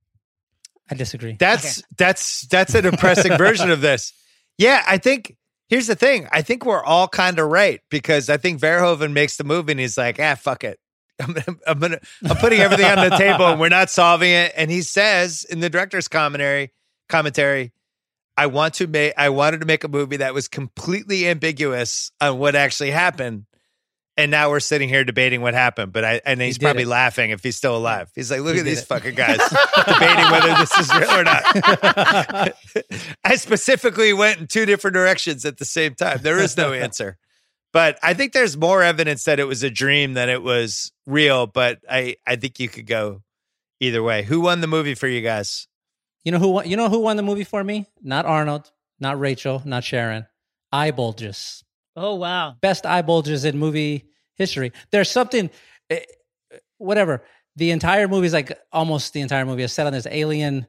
I disagree. That's that's that's a depressing version of this. Yeah, I think here's the thing. I think we're all kind of right because I think Verhoeven makes the movie and he's like, ah, fuck it. I'm I'm gonna, I'm putting everything on the table and we're not solving it. And he says in the director's commentary, commentary, I want to make, I wanted to make a movie that was completely ambiguous on what actually happened. And now we're sitting here debating what happened. But I, and he's did probably it. laughing if he's still alive. He's like, look He at these it. fucking guys debating whether this is real or not. I specifically went in two different directions at the same time. There is no answer. But I think there's more evidence that it was a dream than it was real. But I, I think you could go either way. Who won the movie for you guys? You know who won, you know who won the movie for me? Not Arnold, not Rachel, not Sharon. Eye bulges. Oh wow. Best eye bulges in movie history. There's something eh, whatever. The entire movie is like almost the entire movie is set on this alien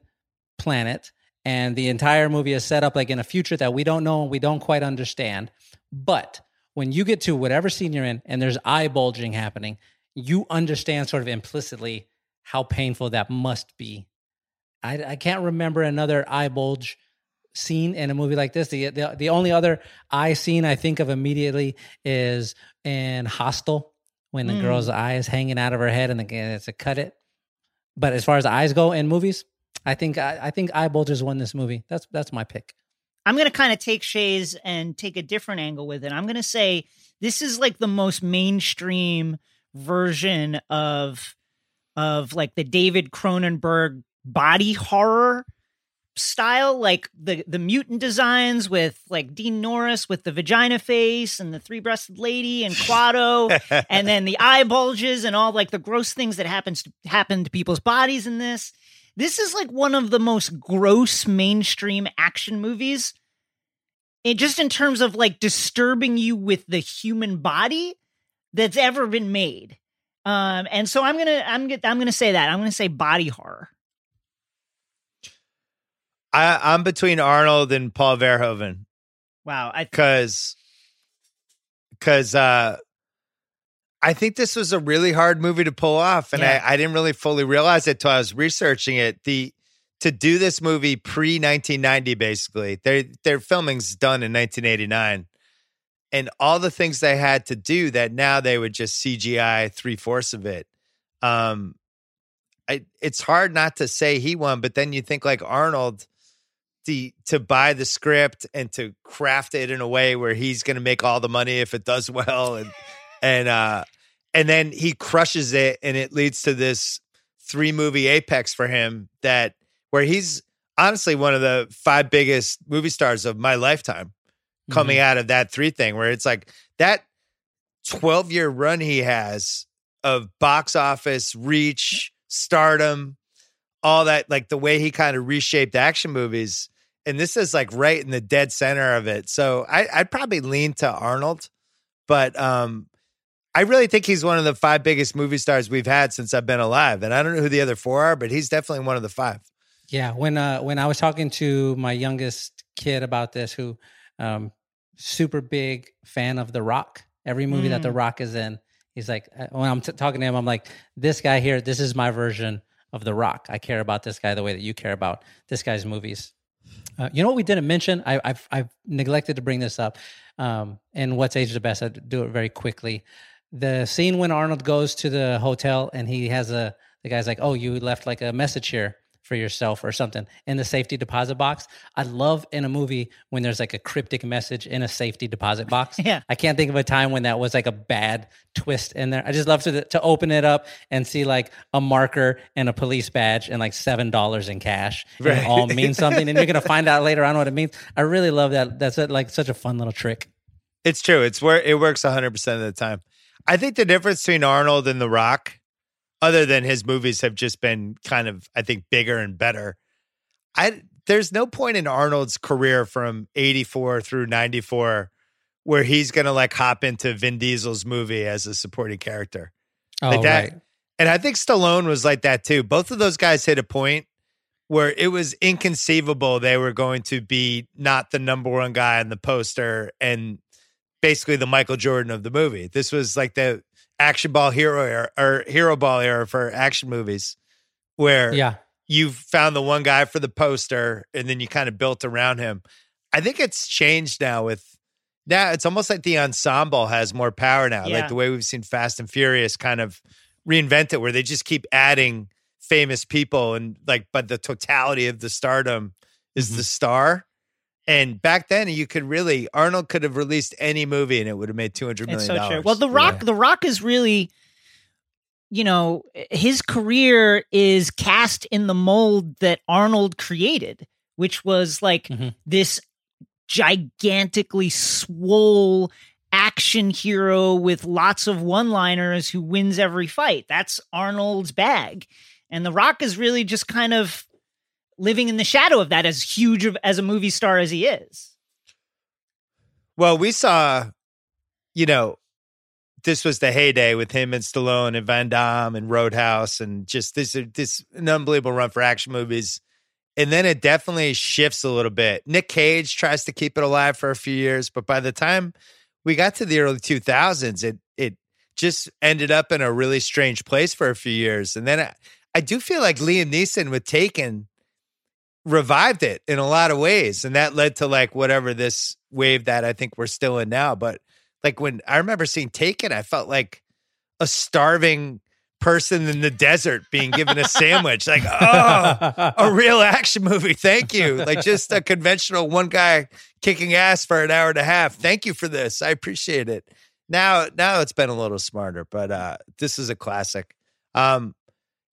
planet and the entire movie is set up like in a future that we don't know and we don't quite understand. But when you get to whatever scene you're in and there's eye bulging happening, you understand sort of implicitly how painful that must be. I, I can't remember another eye bulge scene in a movie like this. The, the the only other eye scene I think of immediately is in Hostel when the Mm. girl's eye is hanging out of her head and the, it's a cut it. But as far as eyes go in movies, I think I, I think eye bulges won this movie. That's that's my pick. I'm going to kind of take Shea's and take a different angle with it. I'm going to say this is like the most mainstream version of of like the David Cronenberg body horror style like the the mutant designs with like Dean Norris with the vagina face and the three-breasted lady and Kuato and then the eye bulges and all like the gross things that happens to happen to people's bodies in this. This is like one of the most gross mainstream action movies. It just in terms of like disturbing you with the human body that's ever been made. Um, and so I'm gonna I'm gonna I'm gonna say that I'm gonna say body horror. I, I'm between Arnold and Paul Verhoeven Wow, because because uh, I think this was a really hard movie to pull off, and Yeah. I, I didn't really fully realize it till I was researching it. The to do this movie pre 1990, basically, their their filming's done in 1989, and all the things they had to do that now they would just CGI three fourths of it. Um, I, it's hard not to say he won, but then you think like Arnold, the to buy the script and to craft it in a way where he's going to make all the money if it does well, and and uh, and then he crushes it, and it leads to this three movie apex for him that where he's honestly one of the five biggest movie stars of my lifetime coming out of that three thing where it's like that 12 year run he has of box office reach stardom all that like the way he kind of reshaped action movies and this is like right in the dead center of it so I, i'd probably lean to arnold but um i really think he's one of the five biggest movie stars we've had since i've been alive and i don't know who the other four are but he's definitely one of the five Yeah, when uh when I was talking to my youngest kid about this, who um super big fan of The Rock, every movie that The Mm. Rock is in, He's like, uh, when I'm t- talking to him, I'm like, this guy here, this is my version of The Rock. I care about this guy the way that you care about this guy's movies. Uh, you know what we didn't mention? I, I've I've neglected to bring this up. Um, and what's age the best? I do it very quickly. The scene when Arnold goes to the hotel and he has a the guy's like, "Oh, you left like a message here for yourself or something in the safety deposit box." I love in a movie when there's like a cryptic message in a safety deposit box. Yeah. I can't think of a time when that was like a bad twist in there. I just love to to open it up and see like a marker and a police badge and like seven dollars in cash. And Right. it all means something, and you're gonna find out later on what it means. I really love that. That's a, like such a fun little trick. It's true. It's where it works 100% of the time. I think the difference between Arnold and The Rock, other than his movies have just been kind of, I think, bigger and better. I there's no point in Arnold's career from 84 through 94 where he's gonna like hop into Vin Diesel's movie as a supporting character. Oh, like that. right. And I think Stallone was like that too. Both of those guys hit a point where it was inconceivable they were going to be not the number one guy on the poster and basically the Michael Jordan of the movie. This was like the action ball hero era or hero ball era for action movies where Yeah. you found the one guy for the poster and then you kind of built around him. I think it's changed now with now it's almost like the ensemble has more power now. Yeah. Like the way we've seen Fast and Furious kind of reinvent it where they just keep adding famous people and like but the totality of the stardom is Mm-hmm. the star. And back then you could really Arnold could have released any movie and it would have made two hundred million. It's million so true. Well, The Rock, The Rock is really, you know, his career is cast in the mold that Arnold created, which was like mm-hmm. this gigantically swole action hero with lots of one-liners who wins every fight. That's Arnold's bag. And The Rock is really just kind of living in the shadow of that as huge of as a movie star as he is. Well, we saw, you know, this was the heyday with him and Stallone and Van Damme and Roadhouse and just this this an unbelievable run for action movies. And then it definitely shifts a little bit. Nick Cage tries to keep it alive for a few years, but by the time we got to the early 2000s, it it just ended up in a really strange place for a few years. And then I, I do feel like Liam Neeson with Taken revived it in a lot of ways and that led to like whatever this wave that I think we're still in now but like when I remember seeing Taken I felt like a starving person in the desert being given a sandwich like oh a real action movie thank you. Like just a conventional one guy kicking ass for an hour and a half thank you for this I appreciate it. Now now it's been a little smarter but uh this is a classic. Um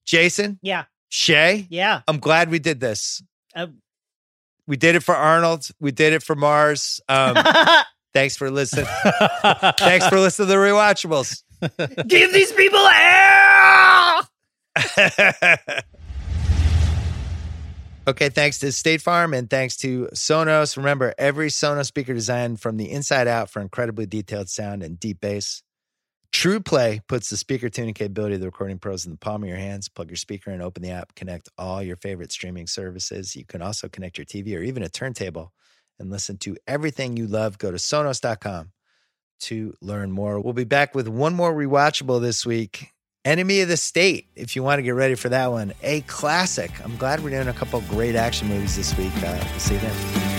Jason? Yeah. Shea? Yeah. I'm glad we did this Uh, we did it for Arnold. We did it for Mars. Um, thanks for listening. thanks for listening to the rewatchables. Give these people air. okay, thanks to State Farm and thanks to Sonos. Remember, every Sonos speaker designed from the inside out for incredibly detailed sound and deep bass. Trueplay puts the speaker tuning capability of the recording pros in the palm of your hands. Plug your speaker and open the app, connect all your favorite streaming services. You can also connect your TV or even a turntable and listen to everything you love. Go to sonos.com to learn more. We'll be back with one more rewatchable this week Enemy of the State, if you want to get ready for that one. A classic. I'm glad we're doing a couple great action movies this week. Uh, we'll see you then.